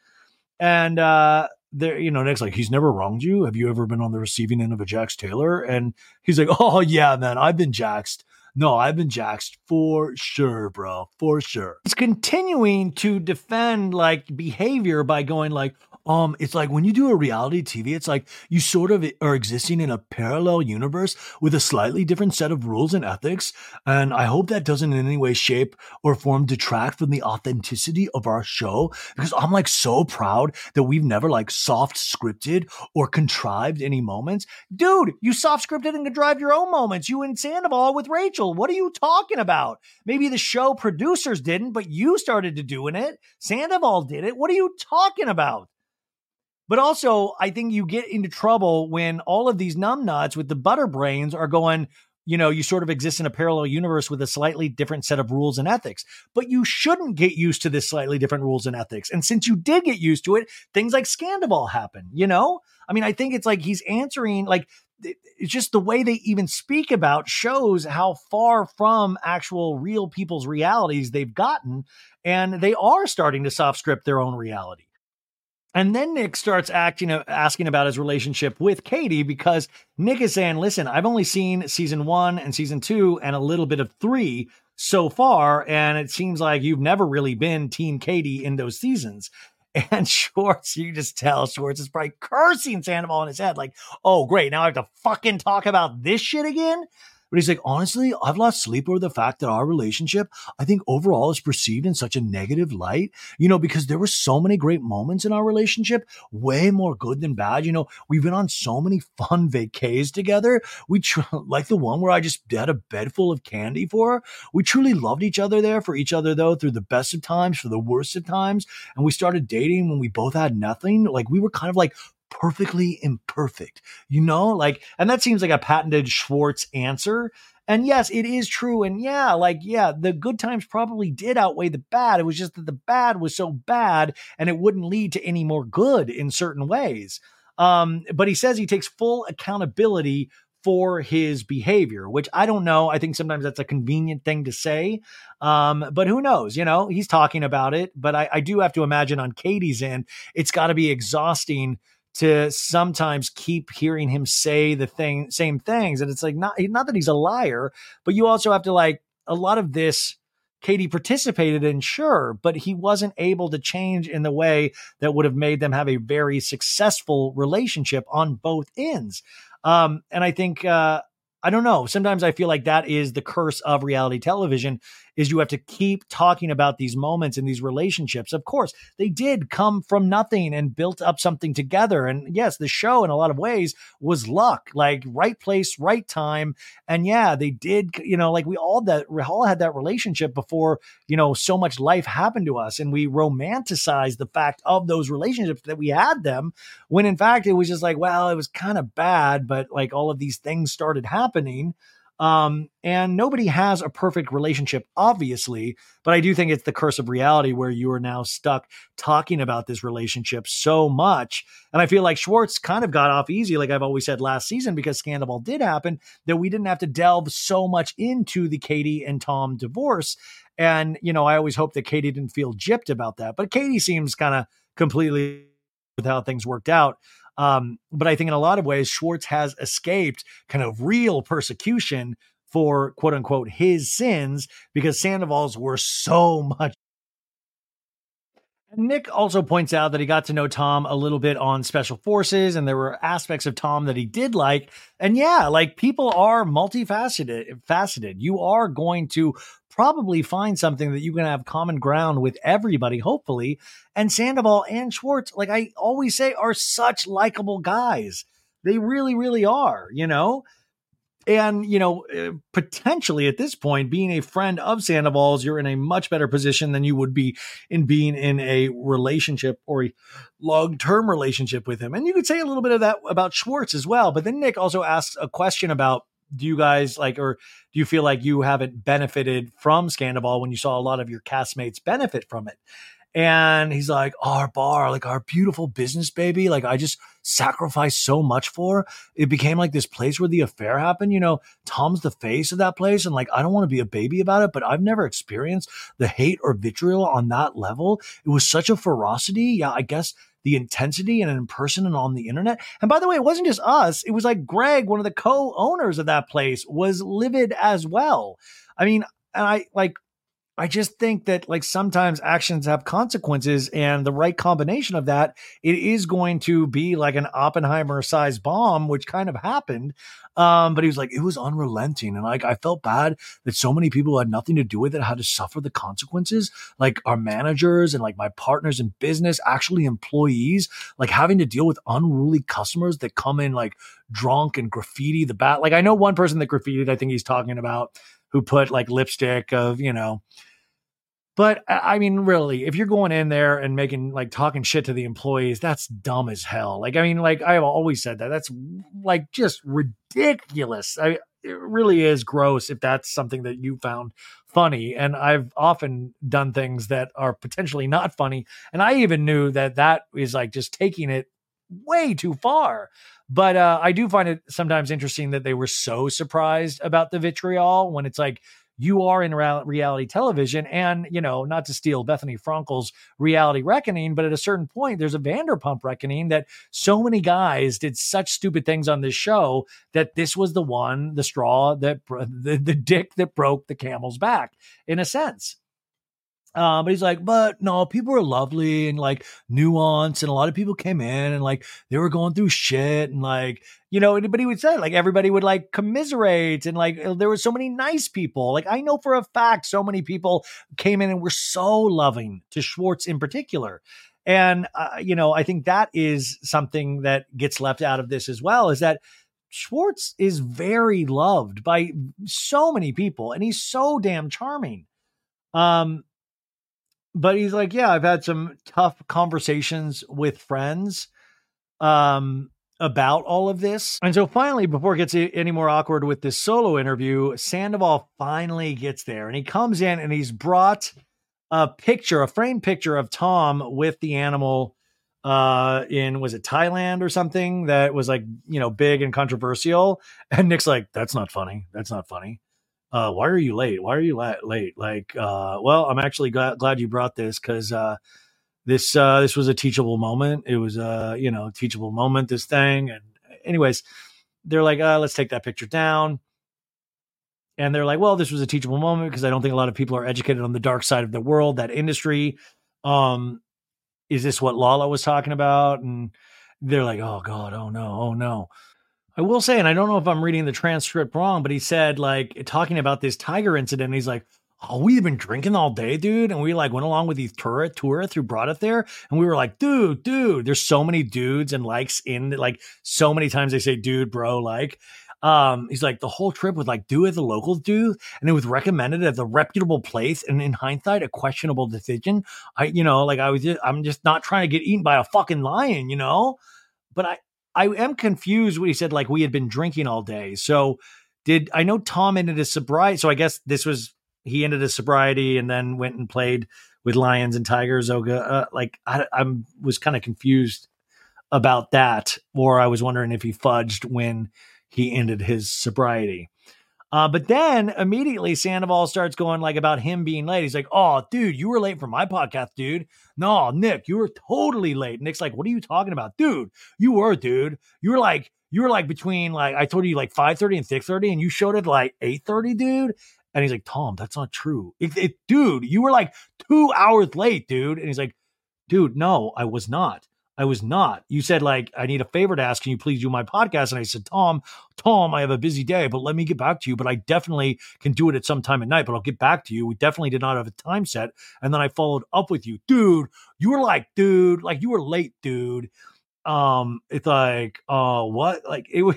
And uh there, you know, Nick's like, he's never wronged you. Have you ever been on the receiving end of a Jax Taylor? And he's like, Oh yeah, man, I've been jaxed. No, I've been jaxed for sure, bro, for sure. He's continuing to defend like behavior by going like, um, it's like when you do a reality TV, it's like you sort of are existing in a parallel universe with a slightly different set of rules and ethics. And I hope that doesn't in any way, shape, or form detract from the authenticity of our show because I'm like so proud that we've never like soft scripted or contrived any moments. Dude, you soft scripted and contrived your own moments. You and Sandoval with Rachel. What are you talking about? Maybe the show producers didn't, but you started to doing it. Sandoval did it. What are you talking about? But also, I think you get into trouble when all of these numbnuts with the butter brains are going, you know, you sort of exist in a parallel universe with a slightly different set of rules and ethics. But you shouldn't get used to this slightly different rules and ethics. And since you did get used to it, things like Scandival happen, you know? I mean, I think it's like he's answering, like, it's just the way they even speak about shows how far from actual real people's realities they've gotten. And they are starting to soft script their own reality. And then Nick starts acting asking about his relationship with Katie because Nick is saying, "Listen, I've only seen season 1 and season 2 and a little bit of 3 so far and it seems like you've never really been team Katie in those seasons." And Schwartz, you just tell Schwartz is probably cursing Sandoval in his head, like, oh, great. Now I have to fucking talk about this shit again. But he's like, honestly, I've lost sleep over the fact that our relationship, I think overall is perceived in such a negative light, you know, because there were so many great moments in our relationship, way more good than bad. You know, we've been on so many fun vacays together. We tr- like the one where I just had a bed full of candy for her. We truly loved each other there for each other, though, through the best of times, for the worst of times. And we started dating when we both had nothing. Like we were kind of like perfectly imperfect, you know? Like, and that seems like a patented Schwartz answer. And yes, it is true. And yeah, like, yeah, the good times probably did outweigh the bad. It was just that the bad was so bad and it wouldn't lead to any more good in certain ways. Um, but he says he takes full accountability for his behavior, which I don't know. I think sometimes that's a convenient thing to say. Um, but who knows? You know, he's talking about it. But I, I do have to imagine on Katie's end, it's got to be exhausting to sometimes keep hearing him say the thing same things and it's like not not that he's a liar but you also have to like a lot of this Katie participated in sure but he wasn't able to change in the way that would have made them have a very successful relationship on both ends um and I think uh I don't know. Sometimes I feel like that is the curse of reality television is you have to keep talking about these moments and these relationships. Of course, they did come from nothing and built up something together. And yes, the show in a lot of ways was luck, like right place, right time. And yeah, they did, you know, like we all that we all had that relationship before, you know, so much life happened to us and we romanticized the fact of those relationships that we had them when in fact it was just like, well, it was kind of bad, but like all of these things started happening. Um, and nobody has a perfect relationship, obviously, but I do think it's the curse of reality where you are now stuck talking about this relationship so much. And I feel like Schwartz kind of got off easy, like I've always said last season, because Scandoval did happen, that we didn't have to delve so much into the Katie and Tom divorce. And, you know, I always hope that Katie didn't feel gypped about that, but Katie seems kind of completely with how things worked out. Um, but I think in a lot of ways, Schwartz has escaped kind of real persecution for quote unquote his sins because Sandoval's were so much. Nick also points out that he got to know Tom a little bit on special forces, and there were aspects of Tom that he did like. And yeah, like people are multifaceted. Faceted. You are going to probably find something that you can have common ground with everybody, hopefully. And Sandoval and Schwartz, like I always say, are such likable guys. They really, really are, you know? And, you know, eh, potentially at this point, being a friend of Sandoval's, you're in a much better position than you would be in being in a relationship or a long term relationship with him. And you could say a little bit of that about Schwartz as well. But then Nick also asks a question about do you guys like, or do you feel like you haven't benefited from Scandoval when you saw a lot of your castmates benefit from it? And he's like, our bar, like our beautiful business baby, like I just sacrificed so much for. It became like this place where the affair happened. You know, Tom's the face of that place. And like, I don't want to be a baby about it, but I've never experienced the hate or vitriol on that level. It was such a ferocity. Yeah, I guess the intensity and in person and on the internet. And by the way, it wasn't just us. It was like Greg, one of the co-owners of that place, was livid as well. I mean, and I like I just think that like sometimes actions have consequences and the right combination of that, it is going to be like an Oppenheimer sized bomb, which kind of happened. Um, but he was like, it was unrelenting. And like, I felt bad that so many people who had nothing to do with it had to suffer the consequences. Like our managers and like my partners in business, actually employees, like having to deal with unruly customers that come in like drunk and graffiti the bat. Like I know one person that graffitied, I think he's talking about who put like lipstick of, you know, but I mean, really, if you're going in there and making like talking shit to the employees, that's dumb as hell. Like, I mean, like I've always said that. That's like just ridiculous. I, it really is gross if that's something that you found funny. And I've often done things that are potentially not funny. And I even knew that that is like just taking it way too far. But uh, I do find it sometimes interesting that they were so surprised about the vitriol when it's like you are in reality television. And, you know, not to steal Bethenny Frankel's reality reckoning, but at a certain point, there's a Vanderpump reckoning that so many guys did such stupid things on this show that this was the one, the straw that, the, the dick that broke the camel's back, in a sense. Uh, but he's like, but no, people were lovely and like nuanced, and a lot of people came in and like they were going through shit and like you know. anybody would say like everybody would like commiserate and like there were so many nice people. Like I know for a fact, so many people came in and were so loving to Schwartz in particular. And uh, you know, I think that is something that gets left out of this as well. Is that Schwartz is very loved by so many people, and he's so damn charming. Um, but he's like, yeah, I've had some tough conversations with friends um, about all of this. And so finally, before it gets any more awkward with this solo interview, Sandoval finally gets there and he comes in and he's brought a picture, a framed picture of Tom with the animal uh in was it Thailand or something that was like, you know, big and controversial. And Nick's like, that's not funny. That's not funny uh, why are you late? Why are you la- late? Like, uh, well, I'm actually glad, glad you brought this because uh, this uh, this was a teachable moment. It was a you know teachable moment. This thing, and anyways, they're like, uh, let's take that picture down. And they're like, well, this was a teachable moment because I don't think a lot of people are educated on the dark side of the world, that industry. Um, is this what Lala was talking about? And they're like, oh God, oh no, oh no. I will say, and I don't know if I'm reading the transcript wrong, but he said like talking about this tiger incident. He's like, "Oh, we've been drinking all day, dude," and we like went along with these tour tourists who brought it there, and we were like, "Dude, dude." There's so many dudes and likes in like so many times they say, "Dude, bro," like. Um, he's like the whole trip with like do as the locals do, and it was recommended as a reputable place, and in hindsight, a questionable decision. I, you know, like I was, just, I'm just not trying to get eaten by a fucking lion, you know. But I, I am confused when he said like we had been drinking all day. So did I know Tom ended his sobriety? So I guess this was he ended his sobriety and then went and played with lions and tigers. Oga, uh, like I, I was kind of confused about that, or I was wondering if he fudged when he ended his sobriety. Uh, but then immediately Sandoval starts going like about him being late. He's like, "Oh, dude, you were late for my podcast, dude. No, Nick, you were totally late." Nick's like, "What are you talking about, dude? You were, dude. You were like, you were like between like I told you like five thirty and six thirty, and you showed it like eight thirty, dude." And he's like, "Tom, that's not true, it, it, dude. You were like two hours late, dude." And he's like, "Dude, no, I was not." I was not. You said like I need a favor to ask. Can you please do my podcast? And I said, Tom, Tom, I have a busy day, but let me get back to you. But I definitely can do it at some time at night. But I'll get back to you. We definitely did not have a time set. And then I followed up with you, dude. You were like, dude, like you were late, dude. Um, it's like, uh, what? Like it was.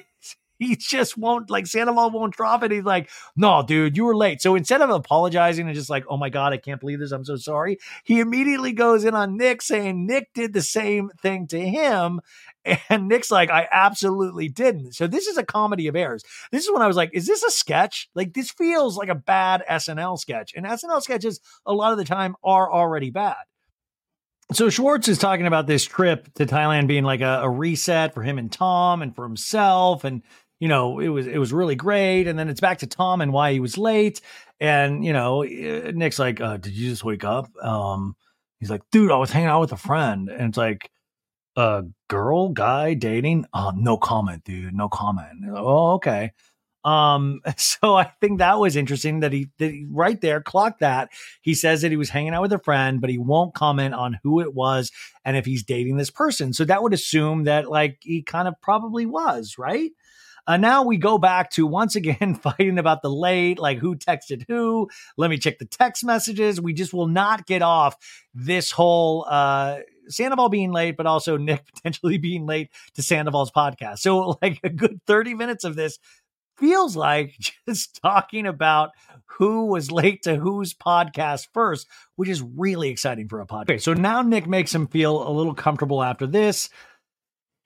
He just won't like Sandoval won't drop it. He's like, no, dude, you were late. So instead of apologizing and just like, oh my God, I can't believe this. I'm so sorry. He immediately goes in on Nick saying Nick did the same thing to him. And Nick's like, I absolutely didn't. So this is a comedy of errors. This is when I was like, is this a sketch? Like this feels like a bad SNL sketch. And SNL sketches a lot of the time are already bad. So Schwartz is talking about this trip to Thailand being like a, a reset for him and Tom and for himself. And you know, it was it was really great. And then it's back to Tom and why he was late. And you know, eh, Nick's like, uh, "Did you just wake up?" Um, he's like, "Dude, I was hanging out with a friend." And it's like, "A girl, guy, dating?" Oh, no comment, dude. No comment. Oh, okay. Um, so I think that was interesting that he, that he right there clocked that. He says that he was hanging out with a friend, but he won't comment on who it was and if he's dating this person. So that would assume that like he kind of probably was, right? Uh, now we go back to once again fighting about the late, like who texted who. Let me check the text messages. We just will not get off this whole uh, Sandoval being late, but also Nick potentially being late to Sandoval's podcast. So, like a good 30 minutes of this feels like just talking about who was late to whose podcast first, which is really exciting for a podcast. Okay, so now Nick makes him feel a little comfortable after this.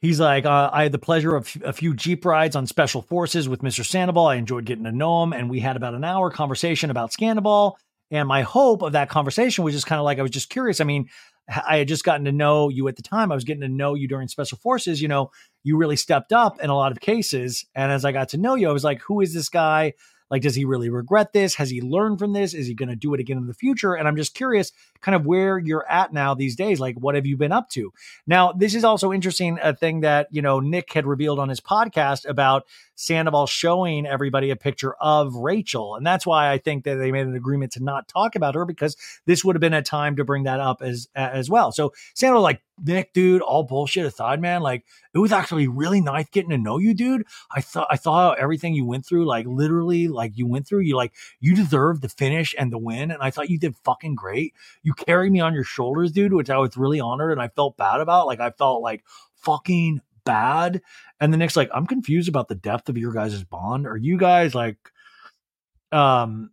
He's like, uh, I had the pleasure of a few Jeep rides on Special Forces with Mr. Sandoval. I enjoyed getting to know him, and we had about an hour conversation about Sandoval. And my hope of that conversation was just kind of like I was just curious. I mean, I had just gotten to know you at the time. I was getting to know you during Special Forces. You know, you really stepped up in a lot of cases. And as I got to know you, I was like, who is this guy Like, does he really regret this? Has he learned from this? Is he going to do it again in the future? And I'm just curious, kind of where you're at now these days. Like, what have you been up to? Now, this is also interesting, a thing that, you know, Nick had revealed on his podcast about Sandoval showing everybody a picture of Rachel. And that's why I think that they made an agreement to not talk about her because this would have been a time to bring that up as as well. So Sandoval, like, Nick, dude, all bullshit aside, man, like it was actually really nice getting to know you, dude. I thought I thought everything you went through, like literally, like you went through, you like you deserve the finish and the win. And I thought you did fucking great. You carried me on your shoulders, dude, which I was really honored and I felt bad about. Like I felt like fucking bad. And the next, like, I'm confused about the depth of your guys' bond. Are you guys like, um,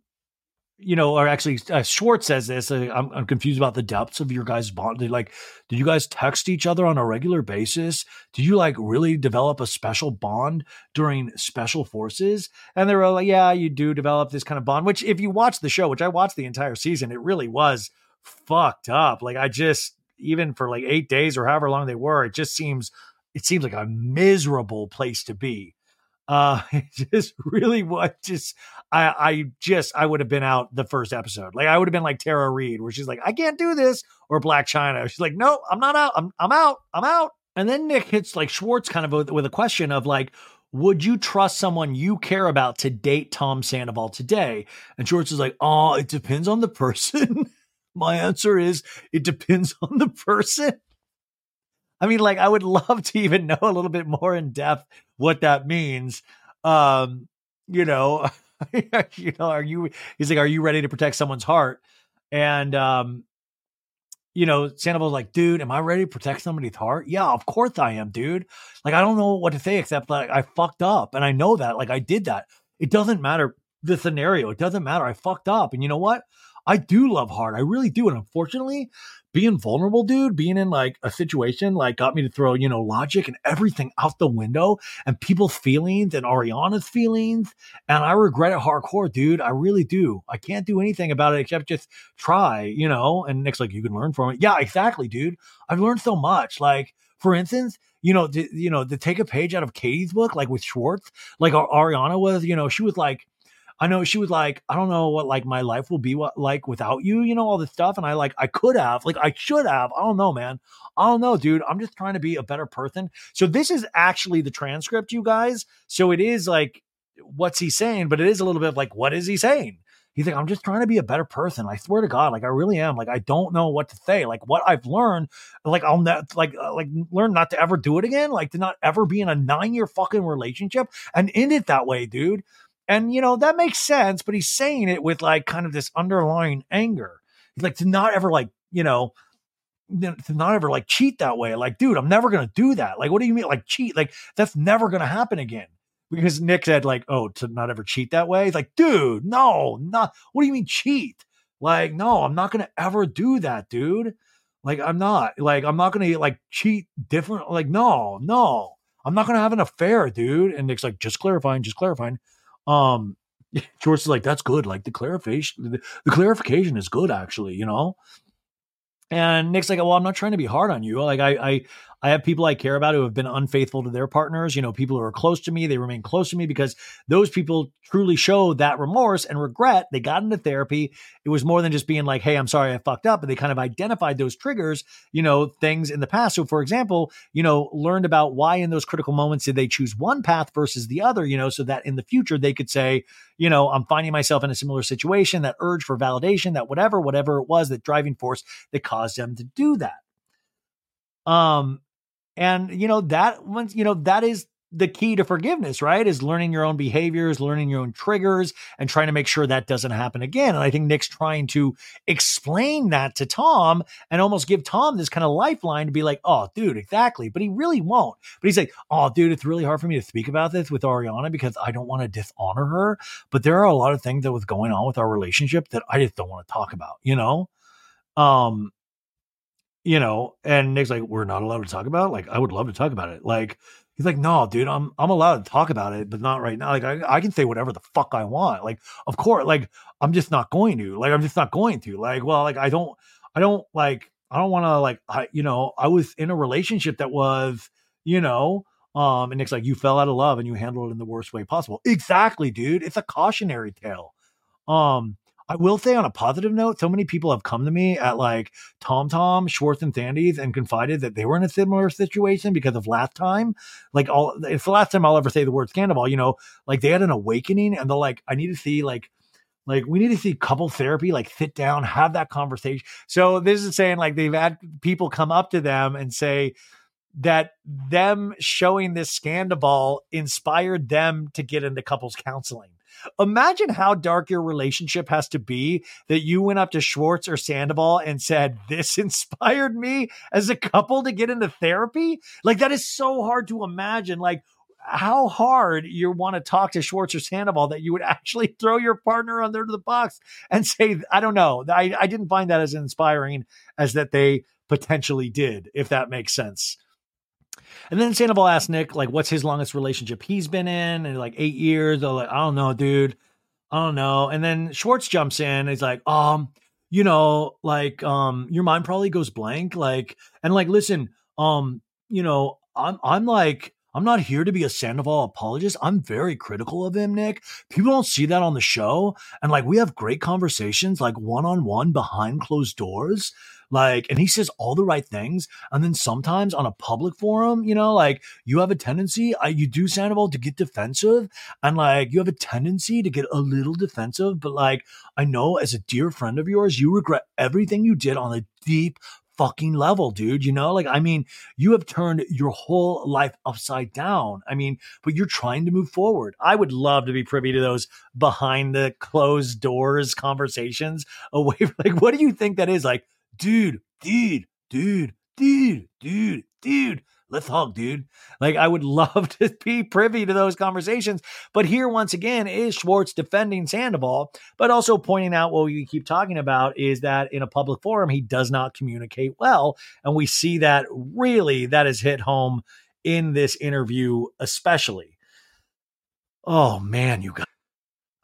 you know, or actually, uh, Schwartz says this. Uh, I'm, I'm confused about the depths of your guys' bond. Did, like, did you guys text each other on a regular basis? Did you like really develop a special bond during special forces? And they were like, yeah, you do develop this kind of bond. Which, if you watch the show, which I watched the entire season, it really was fucked up. Like, I just even for like eight days or however long they were, it just seems it seems like a miserable place to be. Uh, just really what just, I, I just, I would have been out the first episode. Like I would have been like Tara Reid, where she's like, I can't do this, or Blac Chyna. She's like, no, I'm not out. I'm, I'm out. I'm out. And then Nick hits like Schwartz kind of with, with a question of like, would you trust someone you care about to date Tom Sandoval today? And Schwartz is like, oh, it depends on the person. My answer is it depends on the person. I mean, like, I would love to even know a little bit more in depth what that means. Um, you know, you know, are you? He's like, are you ready to protect someone's heart? And um, you know, Sandoval's like, dude, am I ready to protect somebody's heart? Yeah, of course I am, dude. Like, I don't know what to say except like I fucked up, and I know that. Like, I did that. It doesn't matter the scenario. It doesn't matter. I fucked up, and you know what? I do love hard. I really do. And unfortunately, being vulnerable, dude, being in like a situation like got me to throw, you know, logic and everything out the window and people's feelings and Ariana's feelings. And I regret it hardcore, dude. I really do. I can't do anything about it except just try, you know. And Nick's like, you can learn from it. Yeah, exactly, dude. I've learned so much. Like, for instance, you know, to, you know, to take a page out of Katie's book, like with Schwartz, like Ariana was, you know, she was like, I know she was like, I don't know what like my life will be what, like without you, you know, all this stuff. And I like, I could have, like, I should have. I don't know, man. I don't know, dude. I'm just trying to be a better person. So this is actually the transcript, you guys. So it is like, what's he saying? But it is a little bit of like, what is he saying? He's like, I'm just trying to be a better person. I swear to God, like I really am. Like I don't know what to say. Like what I've learned, like I'll not like uh, like learn not to ever do it again. Like to not ever be in a nine year fucking relationship and end it that way, dude. And, you know, that makes sense, but he's saying it with like kind of this underlying anger. Like, to not ever like, you know, to not ever like cheat that way. Like, dude, I'm never going to do that. Like, what do you mean? Like, cheat? Like, that's never going to happen again. Because Nick said, like, oh, to not ever cheat that way. He's like, dude, no, not. What do you mean cheat? Like, no, I'm not going to ever do that, dude. Like, I'm not. Like, I'm not going to like cheat different. Like, no, no, I'm not going to have an affair, dude. And Nick's like, just clarifying, just clarifying. Um, George is like, that's good. Like the clarification, the, the clarification is good, actually, you know? And Nick's like, well, I'm not trying to be hard on you. Like I, I, I have people I care about who have been unfaithful to their partners. You know, people who are close to me, they remain close to me because those people truly show that remorse and regret. They got into therapy. It was more than just being like, hey, I'm sorry I fucked up. But they kind of identified those triggers, you know, things in the past. So, for example, you know, learned about why in those critical moments did they choose one path versus the other, you know, so that in the future they could say, you know, I'm finding myself in a similar situation, that urge for validation, that whatever, whatever it was, that driving force that caused them to do that. Um, and you know that once you know that is the key to forgiveness, right? Is learning your own behaviors, learning your own triggers, and trying to make sure that doesn't happen again. And I think Nick's trying to explain that to Tom and almost give Tom this kind of lifeline to be like, oh, dude, exactly. But he really won't. But he's like, oh, dude, it's really hard for me to speak about this with Ariana because I don't want to dishonor her. But there are a lot of things that was going on with our relationship that I just don't want to talk about, you know? Um, you know, and Nick's like, we're not allowed to talk about it. Like, I would love to talk about it. Like, he's like, no, dude, I'm I'm allowed to talk about it, but not right now. Like, I, I can say whatever the fuck I want. Like, of course, like, I'm just not going to. Like, I'm just not going to. Like, well, like, I don't, I don't like, I don't want to like, I, you know, I was in a relationship that was, you know, Um, and Nick's like, you fell out of love and you handled it in the worst way possible. Exactly, dude. It's a cautionary tale. Um, I will say on a positive note, so many people have come to me at like Tom Tom, Schwartz, and Sandy's and confided that they were in a similar situation because of last time. Like all it's the last time I'll ever say the word scandal, you know, like they had an awakening and they're like, I need to see like like we need to see couple therapy, like sit down, have that conversation. So this is saying like they've had people come up to them and say that them showing this scandal inspired them to get into couples counseling. Imagine how dark your relationship has to be that you went up to Schwartz or Sandoval and said, This inspired me as a couple to get into therapy. Like, that is so hard to imagine. Like, how hard you want to talk to Schwartz or Sandoval that you would actually throw your partner under the box and say, I don't know. I, I didn't find that as inspiring as that they potentially did, if that makes sense. And then Sandoval asked Nick, like, what's his longest relationship he's been in? And like eight years. They're like, I don't know, dude. I don't know. And then Schwartz jumps in. he's like, um, you know, like, um, your mind probably goes blank. Like, and like, listen, um, you know, I'm, I'm like, I'm not here to be a Sandoval apologist. I'm very critical of him, Nick. People don't see that on the show. And like, we have great conversations, like one on one behind closed doors. Like, and he says all the right things. And then sometimes on a public forum, you know, like you have a tendency, uh, you do Sandoval to get defensive and like you have a tendency to get a little defensive. But like, I know as a dear friend of yours, you regret everything you did on a deep, fucking level, dude. You know, like, I mean, you have turned your whole life upside down. I mean, but you're trying to move forward. I would love to be privy to those behind the closed doors conversations away. from, Like, what do you think that is? Like, dude, dude, dude, dude, dude, dude. Let's hug, dude. Like, I would love to be privy to those conversations. But here, once again, is Schwartz defending Sandoval, but also pointing out what we keep talking about is that in a public forum, he does not communicate well. And we see that really that has hit home in this interview, especially. Oh, man, you guys.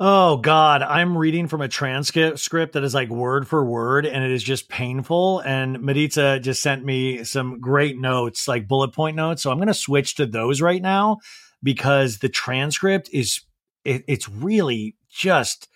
Oh God, I'm reading from a transcript that is like word for word, and it is just painful. And Maritza just sent me some great notes, like bullet point notes. So I'm going to switch to those right now because the transcript is it, it's really just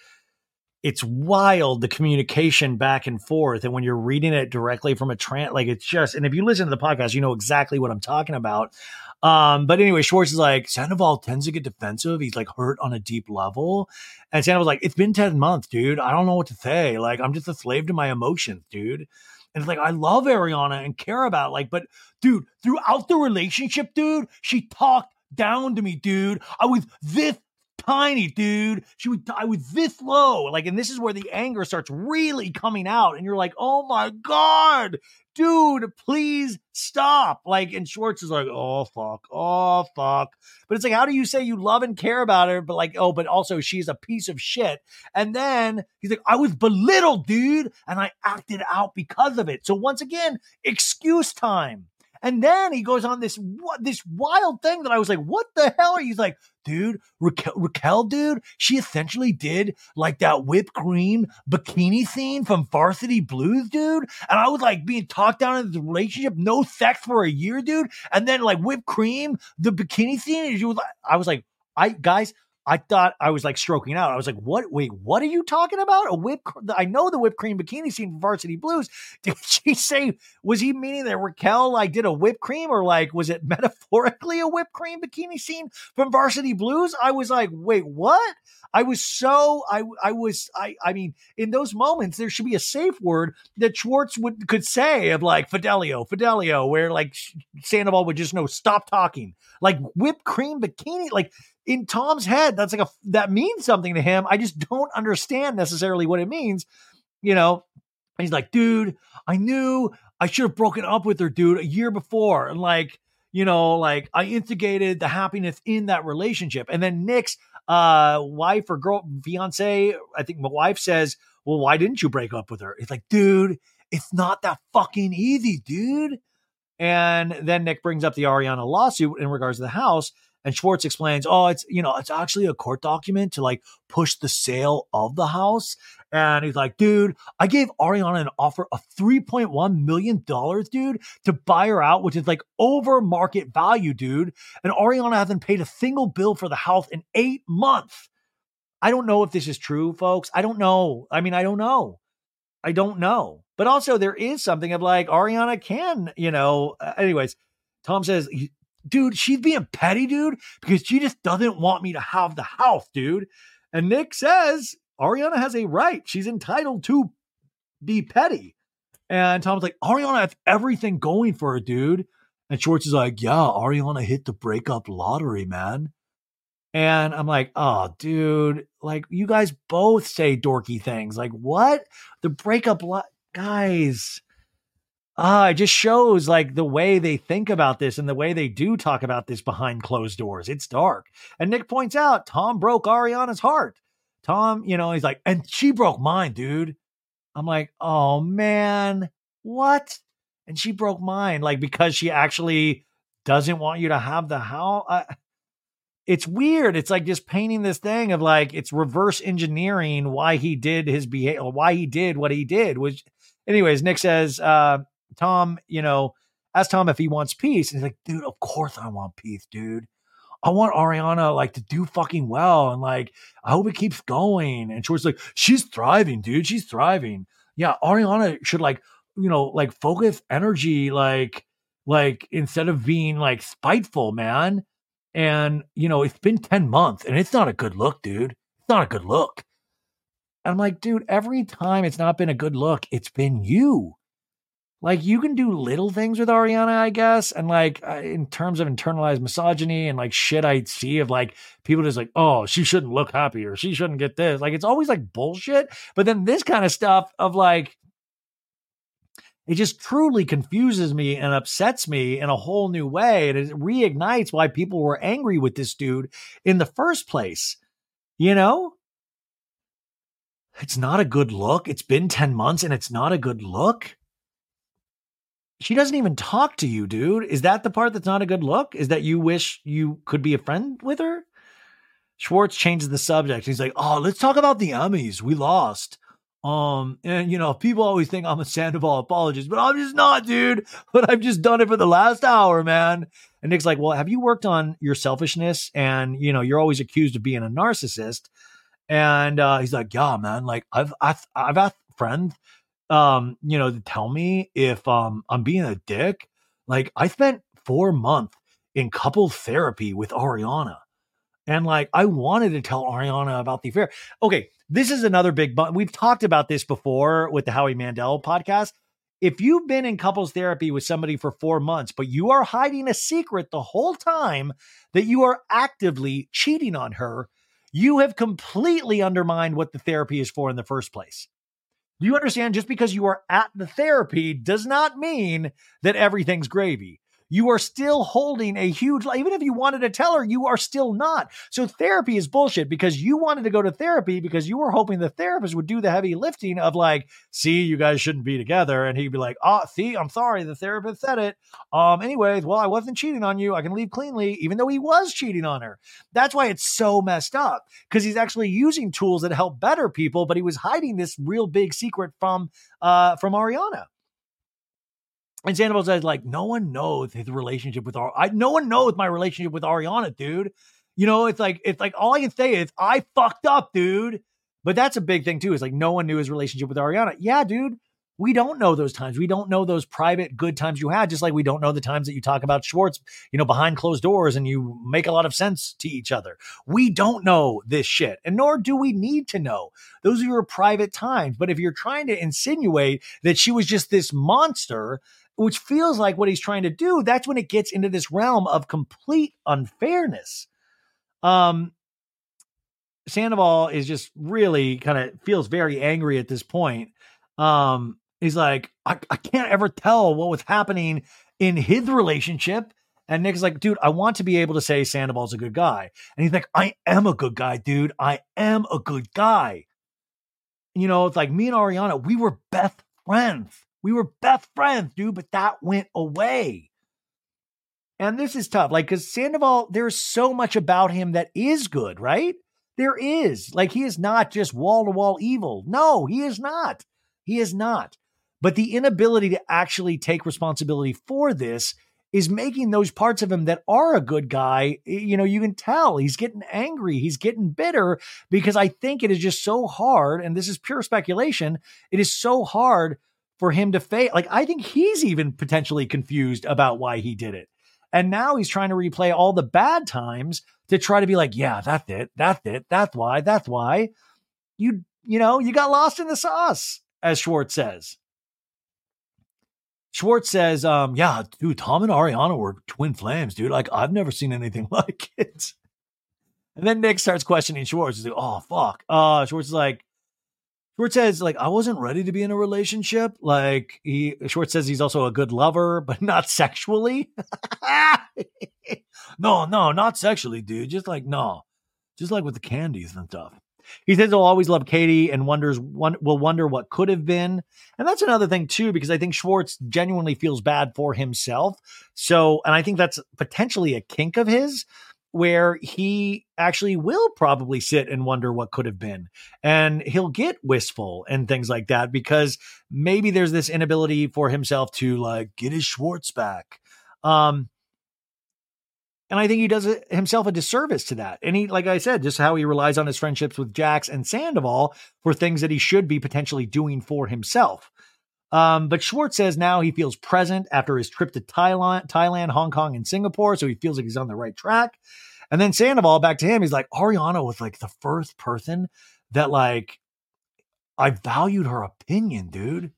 it's wild the communication back and forth and when you're reading it directly from a trans like it's just and if you listen to the podcast you know exactly what i'm talking about um, but anyway, Schwartz is like, Sandoval tends to get defensive. He's like hurt on a deep level. And Sandoval's like, it's been 10 months, dude. I don't know what to say. Like, I'm just a slave to my emotions, dude. And it's like, I love Ariana and care about, like, but dude, throughout the relationship, dude, she talked down to me, dude. I was this tiny, dude. She would I was this low. Like, and this is where the anger starts really coming out. And you're like, oh my God, dude, please stop. Like, and Schwartz is like, oh, fuck, oh, fuck. But it's like, how do you say you love and care about her, but like, oh, but also she's a piece of shit. And then he's like, I was belittled, dude, and I acted out because of it. So once again, excuse time. And then he goes on this this wild thing that I was like, what the hell are you? He's like, dude, Raquel, Raquel, dude, she essentially did like that whipped cream bikini scene from Varsity Blues, dude. And I was like being talked down in the relationship, no sex for a year, dude. And then like whipped cream, the bikini scene, and she was like, I was like, I guys, I thought I was like stroking out. I was like, "What? Wait, what are you talking about? A whip? I know the whipped cream bikini scene from Varsity Blues. Did she say? Was he meaning that Raquel like did a whipped cream, or like was it metaphorically a whipped cream bikini scene from Varsity Blues? I was like, "Wait, what?" I was so I I was I I mean, in those moments, there should be a safe word that Schwartz would could say of like Fidelio, Fidelio, where like Sandoval would just know stop talking, like whipped cream bikini, like in Tom's head, that's like a that means something to him. I just don't understand necessarily what it means. You know, he's like, dude, I knew I should have broken up with her, dude, a year before. And like, you know, like I instigated the happiness in that relationship. And then Nick's uh wife or girl fiance, I think my wife says, Well, why didn't you break up with her? It's like, dude, it's not that fucking easy, dude. And then Nick brings up the Ariana lawsuit in regards to the house. And Schwartz explains, oh, it's, you know, it's actually a court document to like push the sale of the house. And he's like, dude, I gave Ariana an offer of $3.1 million, dude, to buy her out, which is like over market value, dude. And Ariana hasn't paid a single bill for the house in eight months. I don't know if this is true, folks. I don't know. I mean, I don't know. I don't know. But also, there is something of like Ariana can, you know. Anyways, Tom says, dude, she's being petty, dude, because she just doesn't want me to have the house, dude. And Nick says Ariana has a right. She's entitled to be petty. And Tom's like, Ariana has everything going for her, dude. And Schwartz is like, yeah, Ariana hit the breakup lottery, man. And I'm like, oh, dude, like you guys both say dorky things. Like, what? The breakup lot, guys. Ah, it just shows like the way they think about this and the way they do talk about this behind closed doors. It's dark. And Nick points out Tom broke Ariana's heart. Tom, you know, he's like, and she broke mine, dude. I'm like, oh man, what? And she broke mine, like because she actually doesn't want you to have the house. I, it's weird. It's like just painting this thing of like it's reverse engineering why he did his behavior, why he did what he did. Which, anyways, Nick says, uh, Tom, you know, ask Tom if he wants peace, and he's like, dude, of course I want peace, dude. I want Ariana like to do fucking well, and like I hope it keeps going. And Schwartz like, she's thriving, dude. She's thriving. Yeah, Ariana should like, you know, like focus energy, like, like instead of being like spiteful, man and, you know, it's been 10 months and it's not a good look, dude. It's not a good look. And I'm like, dude, every time it's not been a good look, it's been you. Like, you can do little things with Ariana, I guess. And like, uh, in terms of internalized misogyny and like shit I see of like people just like, oh, she shouldn't look happy or she shouldn't get this. Like, it's always like bullshit. But then this kind of stuff of like, it just truly confuses me and upsets me in a whole new way. And it reignites why people were angry with this dude in the first place. You know? It's not a good look. It's been 10 months and it's not a good look. She doesn't even talk to you, dude. Is that the part that's not a good look? Is that you wish you could be a friend with her? Schwartz changes the subject. He's like, oh, let's talk about the Emmys. We lost. Um, and you know, people always think I'm a Sandoval apologist, but I'm just not, dude. But I've just done it for the last hour, man. And Nick's like, well, have you worked on your selfishness? And you know, you're always accused of being a narcissist. And uh, he's like, yeah, man. Like I've I've I've asked friends, um, you know, to tell me if um I'm being a dick. Like I spent four months in couples therapy with Ariana. And like, I wanted to tell Ariana about the affair. Okay, this is another big but we've talked about this before with the Howie Mandel podcast. If you've been in couples therapy with somebody for four months, but you are hiding a secret the whole time that you are actively cheating on her, you have completely undermined what the therapy is for in the first place. Do you understand? Just because you are at the therapy does not mean that everything's gravy you are still holding a huge, even if you wanted to tell her, you are still not. So therapy is bullshit because you wanted to go to therapy because you were hoping the therapist would do the heavy lifting of like, see, you guys shouldn't be together. And he'd be like, oh, see, I'm sorry. The therapist said it. Um, anyways, well, I wasn't cheating on you. I can leave cleanly, even though he was cheating on her. That's why it's so messed up because he's actually using tools that help better people, but he was hiding this real big secret from, uh, from Ariana. And Sandoval says, like, no one knows his relationship with our I no one knows my relationship with Ariana, dude. You know, it's like it's like all I can say is I fucked up, dude. But that's a big thing too. Is like no one knew his relationship with Ariana. Yeah, dude. We don't know those times. We don't know those private good times you had, just like we don't know the times that you talk about Schwartz, you know, behind closed doors and you make a lot of sense to each other. We don't know this shit, and nor do we need to know. Those are your private times. But if you're trying to insinuate that she was just this monster which feels like what he's trying to do, that's when it gets into this realm of complete unfairness. Um, Sandoval is just really kind of feels very angry at this point. Um, he's like, I, I can't ever tell what was happening in his relationship. And Nick is like, dude, I want to be able to say Sandoval's a good guy. And he's like, I am a good guy, dude. I am a good guy. You know, it's like me and Ariana, we were best friends. We were best friends, dude, but that went away. And this is tough. Like, because Sandoval, there's so much about him that is good, right? There is. Like, he is not just wall to wall evil. No, he is not. He is not. But the inability to actually take responsibility for this is making those parts of him that are a good guy, you know, you can tell he's getting angry, he's getting bitter because I think it is just so hard. And this is pure speculation. It is so hard for him to fail. Like, I think he's even potentially confused about why he did it. And now he's trying to replay all the bad times to try to be like, yeah, that's it. That's it. That's why. That's why. You, you know, you got lost in the sauce, as Schwartz says. Schwartz says, um, yeah, dude, Tom and Ariana were twin flames, dude. Like, I've never seen anything like it. And then Nick starts questioning Schwartz. He's like, oh, fuck. Uh, Schwartz is like, Schwartz says, like, I wasn't ready to be in a relationship. Like, he, Schwartz says he's also a good lover, but not sexually. no, no, not sexually, dude. Just like, no. Just like with the candies and stuff. He says he'll always love Katie and wonders one will wonder what could have been. And that's another thing too, because I think Schwartz genuinely feels bad for himself. So, and I think that's potentially a kink of his where he actually will probably sit and wonder what could have been. And he'll get wistful and things like that because maybe there's this inability for himself to like get his Schwartz back. Um, and I think he does himself a disservice to that. And he, like I said, just how he relies on his friendships with Jax and Sandoval for things that he should be potentially doing for himself. Um, but Schwartz says now he feels present after his trip to Thailand, Thailand, Hong Kong, and Singapore. So he feels like he's on the right track. And then Sandoval back to him. He's like, Ariana was like the first person that like I valued her opinion, dude.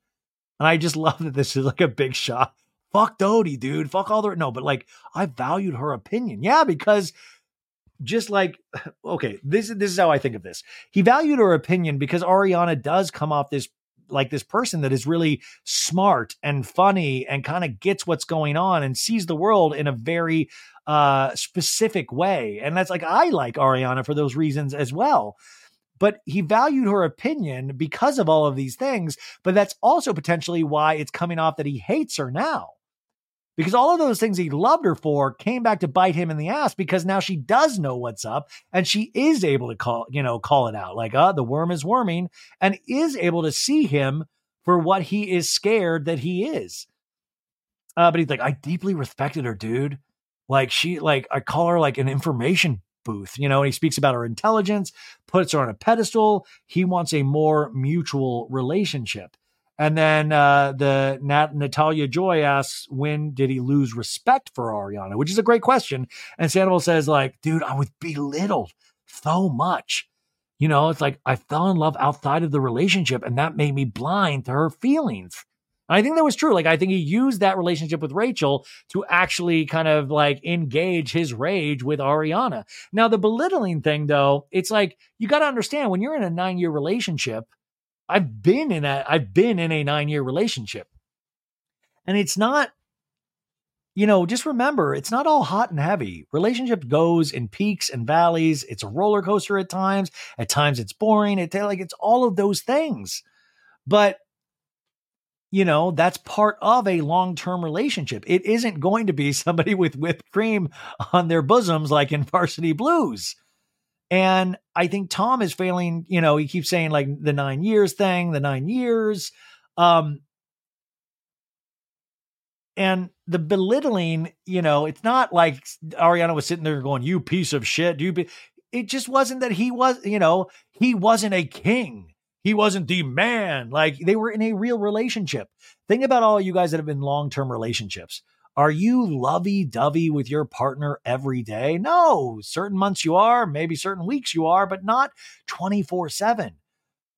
And I just love that this is like a big shot fuck Dodie, dude. Fuck all the no, but like I valued her opinion. Yeah, because just like okay, this is this is how I think of this. He valued her opinion because Ariana does come off this like this person that is really smart and funny and kind of gets what's going on and sees the world in a very uh specific way. And that's like I like Ariana for those reasons as well but he valued her opinion because of all of these things. But that's also potentially why it's coming off that he hates her now because all of those things he loved her for came back to bite him in the ass because now she does know what's up and she is able to call, you know, call it out like, uh, the worm is worming and is able to see him for what he is scared that he is. Uh, but he's like, I deeply respected her, dude. Like she, like I call her like an information booth, you know, and he speaks about her intelligence, puts her on a pedestal. He wants a more mutual relationship. And then uh, the Nat- Natalie Joy asks, when did he lose respect for Ariana? Which is a great question. And Sandoval says, like, dude, I was belittled so much. You know, it's like I fell in love outside of the relationship, and that made me blind to her feelings. I think that was true. Like, I think he used that relationship with Rachel to actually kind of like engage his rage with Ariana. Now, the belittling thing, though, it's like you got to understand when you're in a nine year relationship, I've been in a I've been in a 9-year relationship. And it's not you know, just remember, it's not all hot and heavy. Relationship goes in peaks and valleys. It's a roller coaster at times. At times it's boring. It's like it's all of those things. But you know, that's part of a long-term relationship. It isn't going to be somebody with whipped cream on their bosoms like in Varsity Blues. And I think Tom is failing, you know, he keeps saying like the nine years thing, the nine years. Um, and the belittling, you know, it's not like Ariana was sitting there going, you piece of shit. You be, it just wasn't that he was, you know, he wasn't a king. He wasn't the man. Like they were in a real relationship. Think about all you guys that have been long term relationships. Are you lovey dovey with your partner every day? No, certain months you are, maybe certain weeks you are, but not 24 7.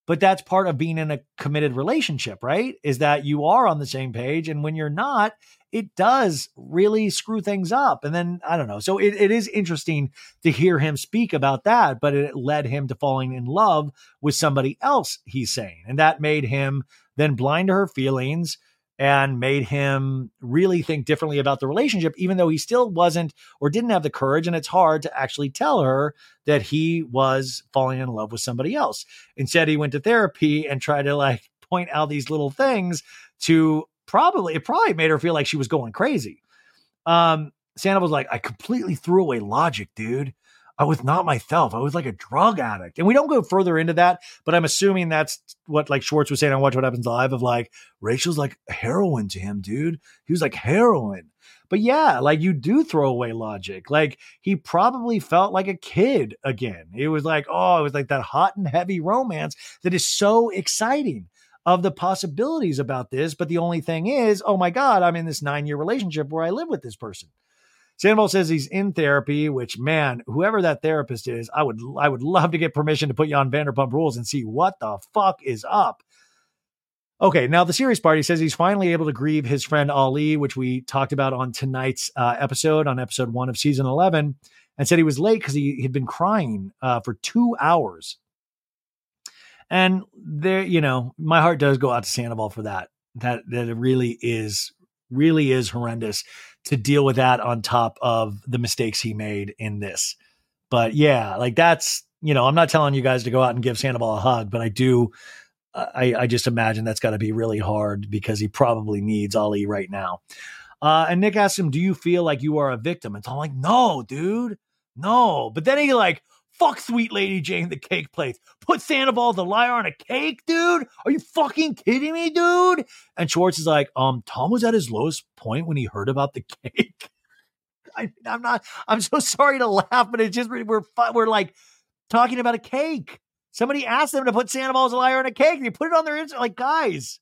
But that's part of being in a committed relationship, right? Is that you are on the same page. And when you're not, it does really screw things up. And then I don't know. So it, it is interesting to hear him speak about that, but it led him to falling in love with somebody else, he's saying. And that made him then blind to her feelings and made him really think differently about the relationship, even though he still wasn't or didn't have the courage. And it's hard to actually tell her that he was falling in love with somebody else. Instead, he went to therapy and tried to like point out these little things to probably, it probably made her feel like she was going crazy. Um, Sandoval's like, I completely threw away logic, dude. I was not myself. I was like a drug addict. And we don't go further into that, but I'm assuming that's what like Schwartz was saying on Watch What Happens Live of like, Rachel's like heroin to him, dude. He was like heroin. But yeah, like you do throw away logic. Like he probably felt like a kid again. It was like, oh, it was like that hot and heavy romance that is so exciting of the possibilities about this. But the only thing is, oh my God, I'm in this nine year relationship where I live with this person. Sandoval says he's in therapy, which man, whoever that therapist is, I would I would love to get permission to put you on Vanderpump Rules and see what the fuck is up. Okay, now the serious part, he says he's finally able to grieve his friend Ali, which we talked about on tonight's uh, episode, on episode one of season 11, and said he was late because he had been crying uh, for two hours. And there, you know, my heart does go out to Sandoval for that. That that it really is, really is horrendous to deal with that on top of the mistakes he made in this. But yeah, like that's, you know, I'm not telling you guys to go out and give Sandoval a hug, but I do I, I just imagine that's got to be really hard because he probably needs Ali right now. Uh, and Nick asked him, "Do you feel like you are a victim?" And I'm like, "No, dude, no." But then he like, "Fuck, sweet lady Jane, the cake place. Put Sandoval the liar on a cake, dude. Are you fucking kidding me, dude?" And Schwartz is like, "Um, Tom was at his lowest point when he heard about the cake." I, I'm not. I'm so sorry to laugh, but it's just we're we're like talking about a cake. Somebody asked them to put Sandoval as liar on a cake. They put it on their Instagram. Like, guys,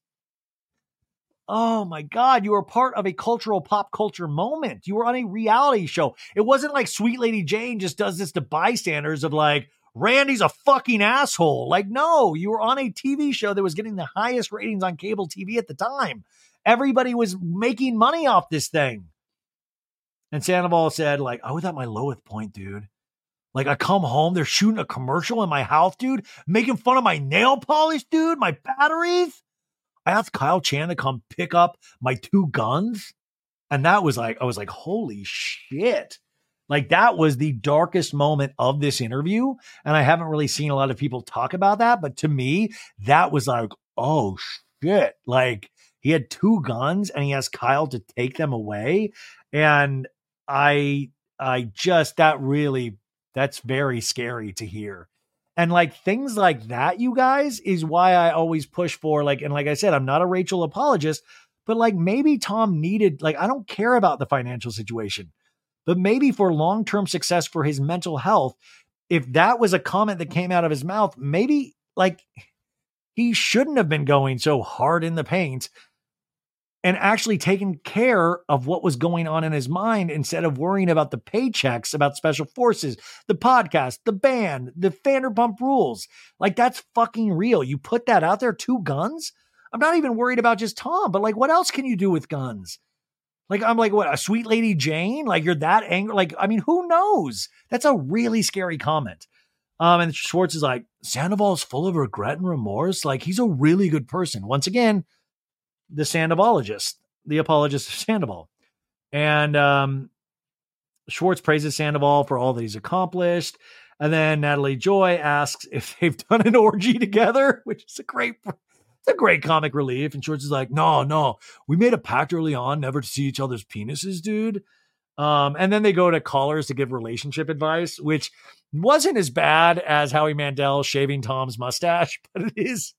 oh my God, you were part of a cultural pop culture moment. You were on a reality show. It wasn't like Sweet Lady Jane just does this to bystanders of like, Randy's a fucking asshole. Like, no, you were on a TV show that was getting the highest ratings on cable TV at the time. Everybody was making money off this thing. And Sandoval said, like, oh, I was at my lowest point, dude. Like I come home, they're shooting a commercial in my house, dude, making fun of my nail polish, dude, my batteries. I asked Kyle Chan to come pick up my two guns. And that was like, I was like, holy shit. Like that was the darkest moment of this interview. And I haven't really seen a lot of people talk about that. But to me, that was like, oh shit. Like he had two guns and he asked Kyle to take them away. And I, I just, that really that's very scary to hear. And like things like that, you guys, is why I always push for like, and like I said, I'm not a Rachel apologist, but like maybe Tom needed, like, I don't care about the financial situation, but maybe for long term success for his mental health, if that was a comment that came out of his mouth, maybe like he shouldn't have been going so hard in the paint and actually taking care of what was going on in his mind instead of worrying about the paychecks, about special forces, the podcast, the band, the Vanderpump rules. Like that's fucking real. You put that out there, two guns. I'm not even worried about just Tom, but like what else can you do with guns? Like I'm like what a sweet lady Jane? Like you're that angry? Like I mean, who knows? That's a really scary comment. Um, and Schwartz is like Sandoval's full of regret and remorse. Like he's a really good person. Once again, the Sandovalologist, the apologist of Sandoval. And um, Schwartz praises Sandoval for all that he's accomplished. And then Natalie Joy asks if they've done an orgy together, which is a great, it's a great comic relief. And Schwartz is like, no, no, we made a pact early on never to see each other's penises, dude. Um, and then they go to callers to give relationship advice, which wasn't as bad as Howie Mandel shaving Tom's mustache, but it is,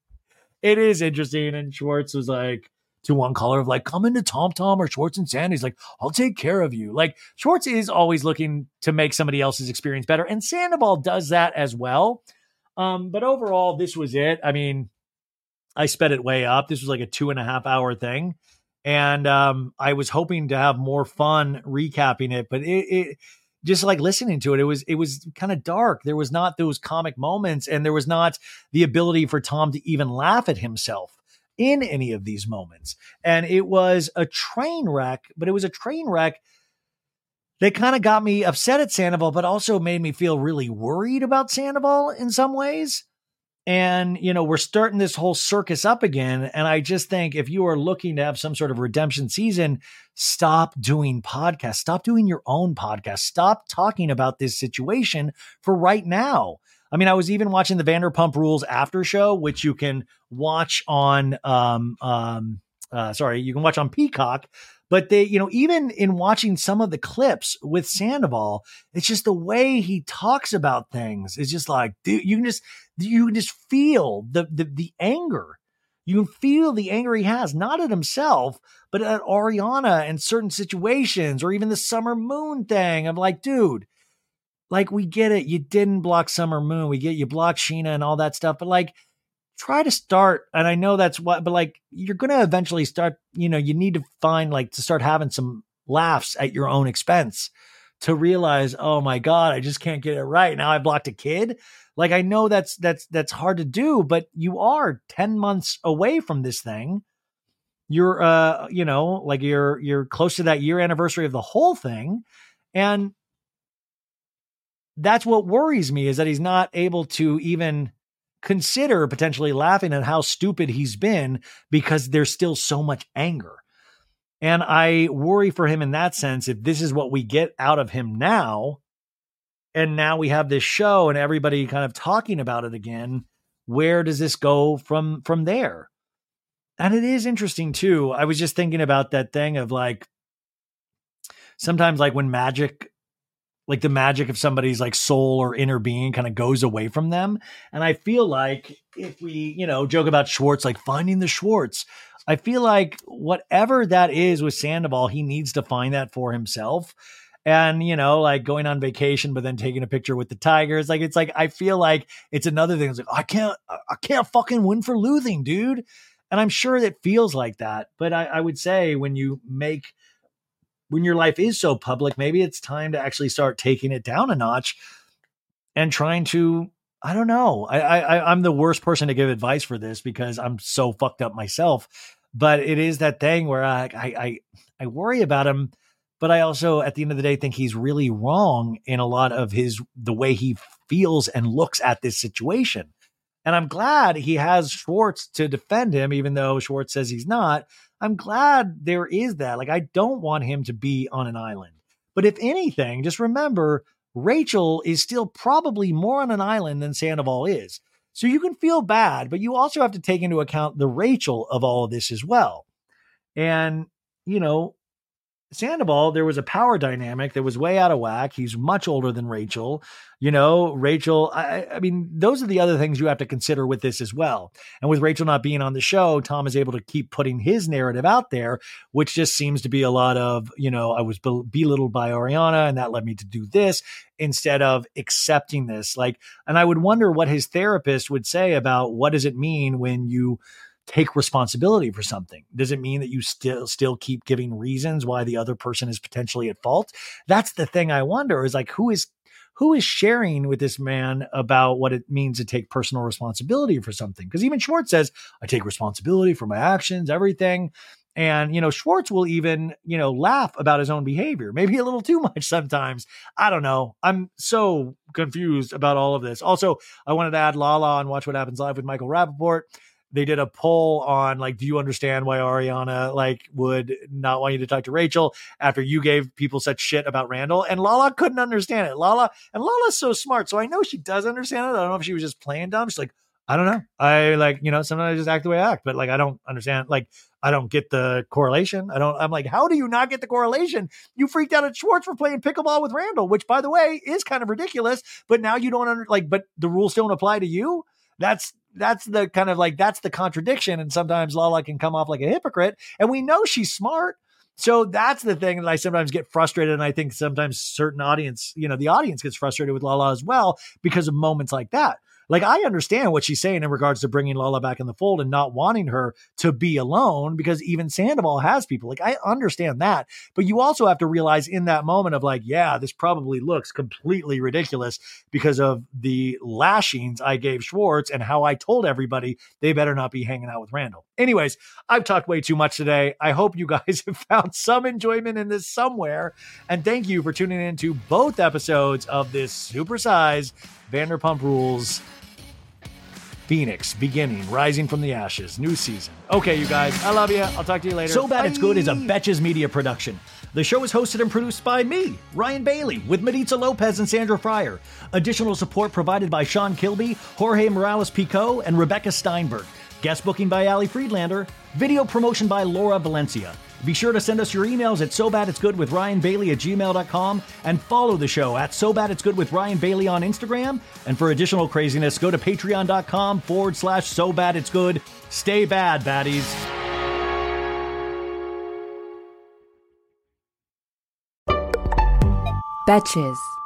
it is interesting. And Schwartz was like, to one caller of like, come into Tom Tom or Schwartz and Sandy. He's like, I'll take care of you. Like Schwartz is always looking to make somebody else's experience better. And Sandoval does that as well. Um, but overall, this was it. I mean, I sped it way up. This was like a two and a half hour thing. And um, I was hoping to have more fun recapping it, but it, it just like listening to it, it was it was kind of dark. There was not those comic moments, and there was not the ability for Tom to even laugh at himself in any of these moments. And it was a train wreck, but it was a train wreck that kind of got me upset at Sandoval, but also made me feel really worried about Sandoval in some ways. And, you know, we're starting this whole circus up again. And I just think if you are looking to have some sort of redemption season, stop doing podcasts, stop doing your own podcast, stop talking about this situation for right now. I mean, I was even watching the Vanderpump Rules after show, which you can watch on, um, um, uh, sorry, you can watch on Peacock. But they, you know, even in watching some of the clips with Sandoval, it's just the way he talks about things. It's just like, dude, you can just you can just feel the the, the anger. You can feel the anger he has, not at himself, but at Ariana and certain situations, or even the summer moon thing. I'm like, dude, like we get it. You didn't block Summer Moon. We get you blocked Scheana and all that stuff, but like try to start. And I know that's what, but like you're going to eventually start. You know, you need to find like to start having some laughs at your own expense to realize, oh my god, I just can't get it right. Now I blocked a kid. Like I know that's that's that's hard to do, but you are 10 months away from this thing. You're uh, you know, like you're you're close to that year anniversary of the whole thing. And that's what worries me is that he's not able to even consider potentially laughing at how stupid he's been because there's still so much anger. And I worry for him in that sense if this is what we get out of him now and now we have this show and everybody kind of talking about it again, where does this go from from there? And it is interesting too. I was just thinking about that thing of like sometimes like when magic like the magic of somebody's like soul or inner being kind of goes away from them. And I feel like if we, you know, joke about Schwartz, like finding the Schwartz, I feel like whatever that is with Sandoval, he needs to find that for himself. And, you know, like going on vacation, but then taking a picture with the Tigers. Like, it's like, I feel like it's another thing. It's like, I can't, I can't fucking win for losing, dude. And I'm sure it feels like that. But I, I would say when you make when your life is so public, maybe it's time to actually start taking it down a notch and trying to. I don't know. I, I I'm the worst person to give advice for this because I'm so fucked up myself. But it is that thing where I I I, I worry about him, but I also at the end of the day think he's really wrong in a lot of his the way he feels and looks at this situation. And I'm glad he has Schwartz to defend him, even though Schwartz says he's not. I'm glad there is that. Like, I don't want him to be on an island. But if anything, just remember Rachel is still probably more on an island than Sandoval is. So you can feel bad, but you also have to take into account the Rachel of all of this as well. And, you know, Sandoval, there was a power dynamic that was way out of whack. He's much older than Rachel. You know, Rachel, I, I, mean, those are the other things you have to consider with this as well. And with Rachel not being on the show, Tom is able to keep putting his narrative out there, which just seems to be a lot of, you know, I was belittled by Ariana and that led me to do this instead of accepting this. Like, and I would wonder what his therapist would say about what does it mean when you, take responsibility for something? Does it mean that you still still keep giving reasons why the other person is potentially at fault? That's the thing I wonder is like who is who is sharing with this man about what it means to take personal responsibility for something? Because even Schwartz says, I take responsibility for my actions, everything. And, you know, Schwartz will even, you know, laugh about his own behavior, maybe a little too much sometimes. I don't know. I'm so confused about all of this. Also, I wanted to add Lala and Watch What Happens Live with Michael Rapaport they did a poll on like, do you understand why Ariana like would not want you to talk to Rachel after you gave people such shit about Randall? And Lala couldn't understand it. Lala and Lala's so smart, so I know she does understand it. I don't know if she was just playing dumb. She's like, I don't know. I like, you know, sometimes I just act the way I act, but like, I don't understand. Like, I don't get the correlation. I don't, I'm like, how do you not get the correlation? You freaked out at Schwartz for playing pickleball with Randall, which by the way is kind of ridiculous, but now you don't under, like, but the rules don't apply to you. That's that's the kind of like that's the contradiction. And sometimes Lala can come off like a hypocrite. And we know she's smart. So that's the thing that I sometimes get frustrated. And I think sometimes certain audience, you know, the audience gets frustrated with Lala as well because of moments like that. Like I understand what she's saying in regards to bringing Lala back in the fold and not wanting her to be alone because even Sandoval has people. Like I understand that, but you also have to realize in that moment of like, yeah, this probably looks completely ridiculous because of the lashings I gave Schwartz and how I told everybody they better not be hanging out with Randall. Anyways, I've talked way too much today. I hope you guys have found some enjoyment in this somewhere. And thank you for tuning in to both episodes of this supersized Vanderpump Rules Phoenix, beginning, rising from the ashes, new season. Okay, you guys, I love you. I'll talk to you later. So Bad Bye. It's Good is a Betches Media production. The show is hosted and produced by me, Ryan Bailey, with Maritza Lopez and Sandra Fryer. Additional support provided by Sean Kilby, Jorge Morales Pico, and Rebecca Steinberg. Guest booking by Ali Friedlander. Video promotion by Laura Valencia. Be sure to send us your emails at so bad it's good with Ryan Bailey at gmail.com and follow the show at so bad it's good with Ryan Bailey on Instagram. And for additional craziness, go to patreon.com forward slash so bad it's good. Stay bad, baddies. Betches.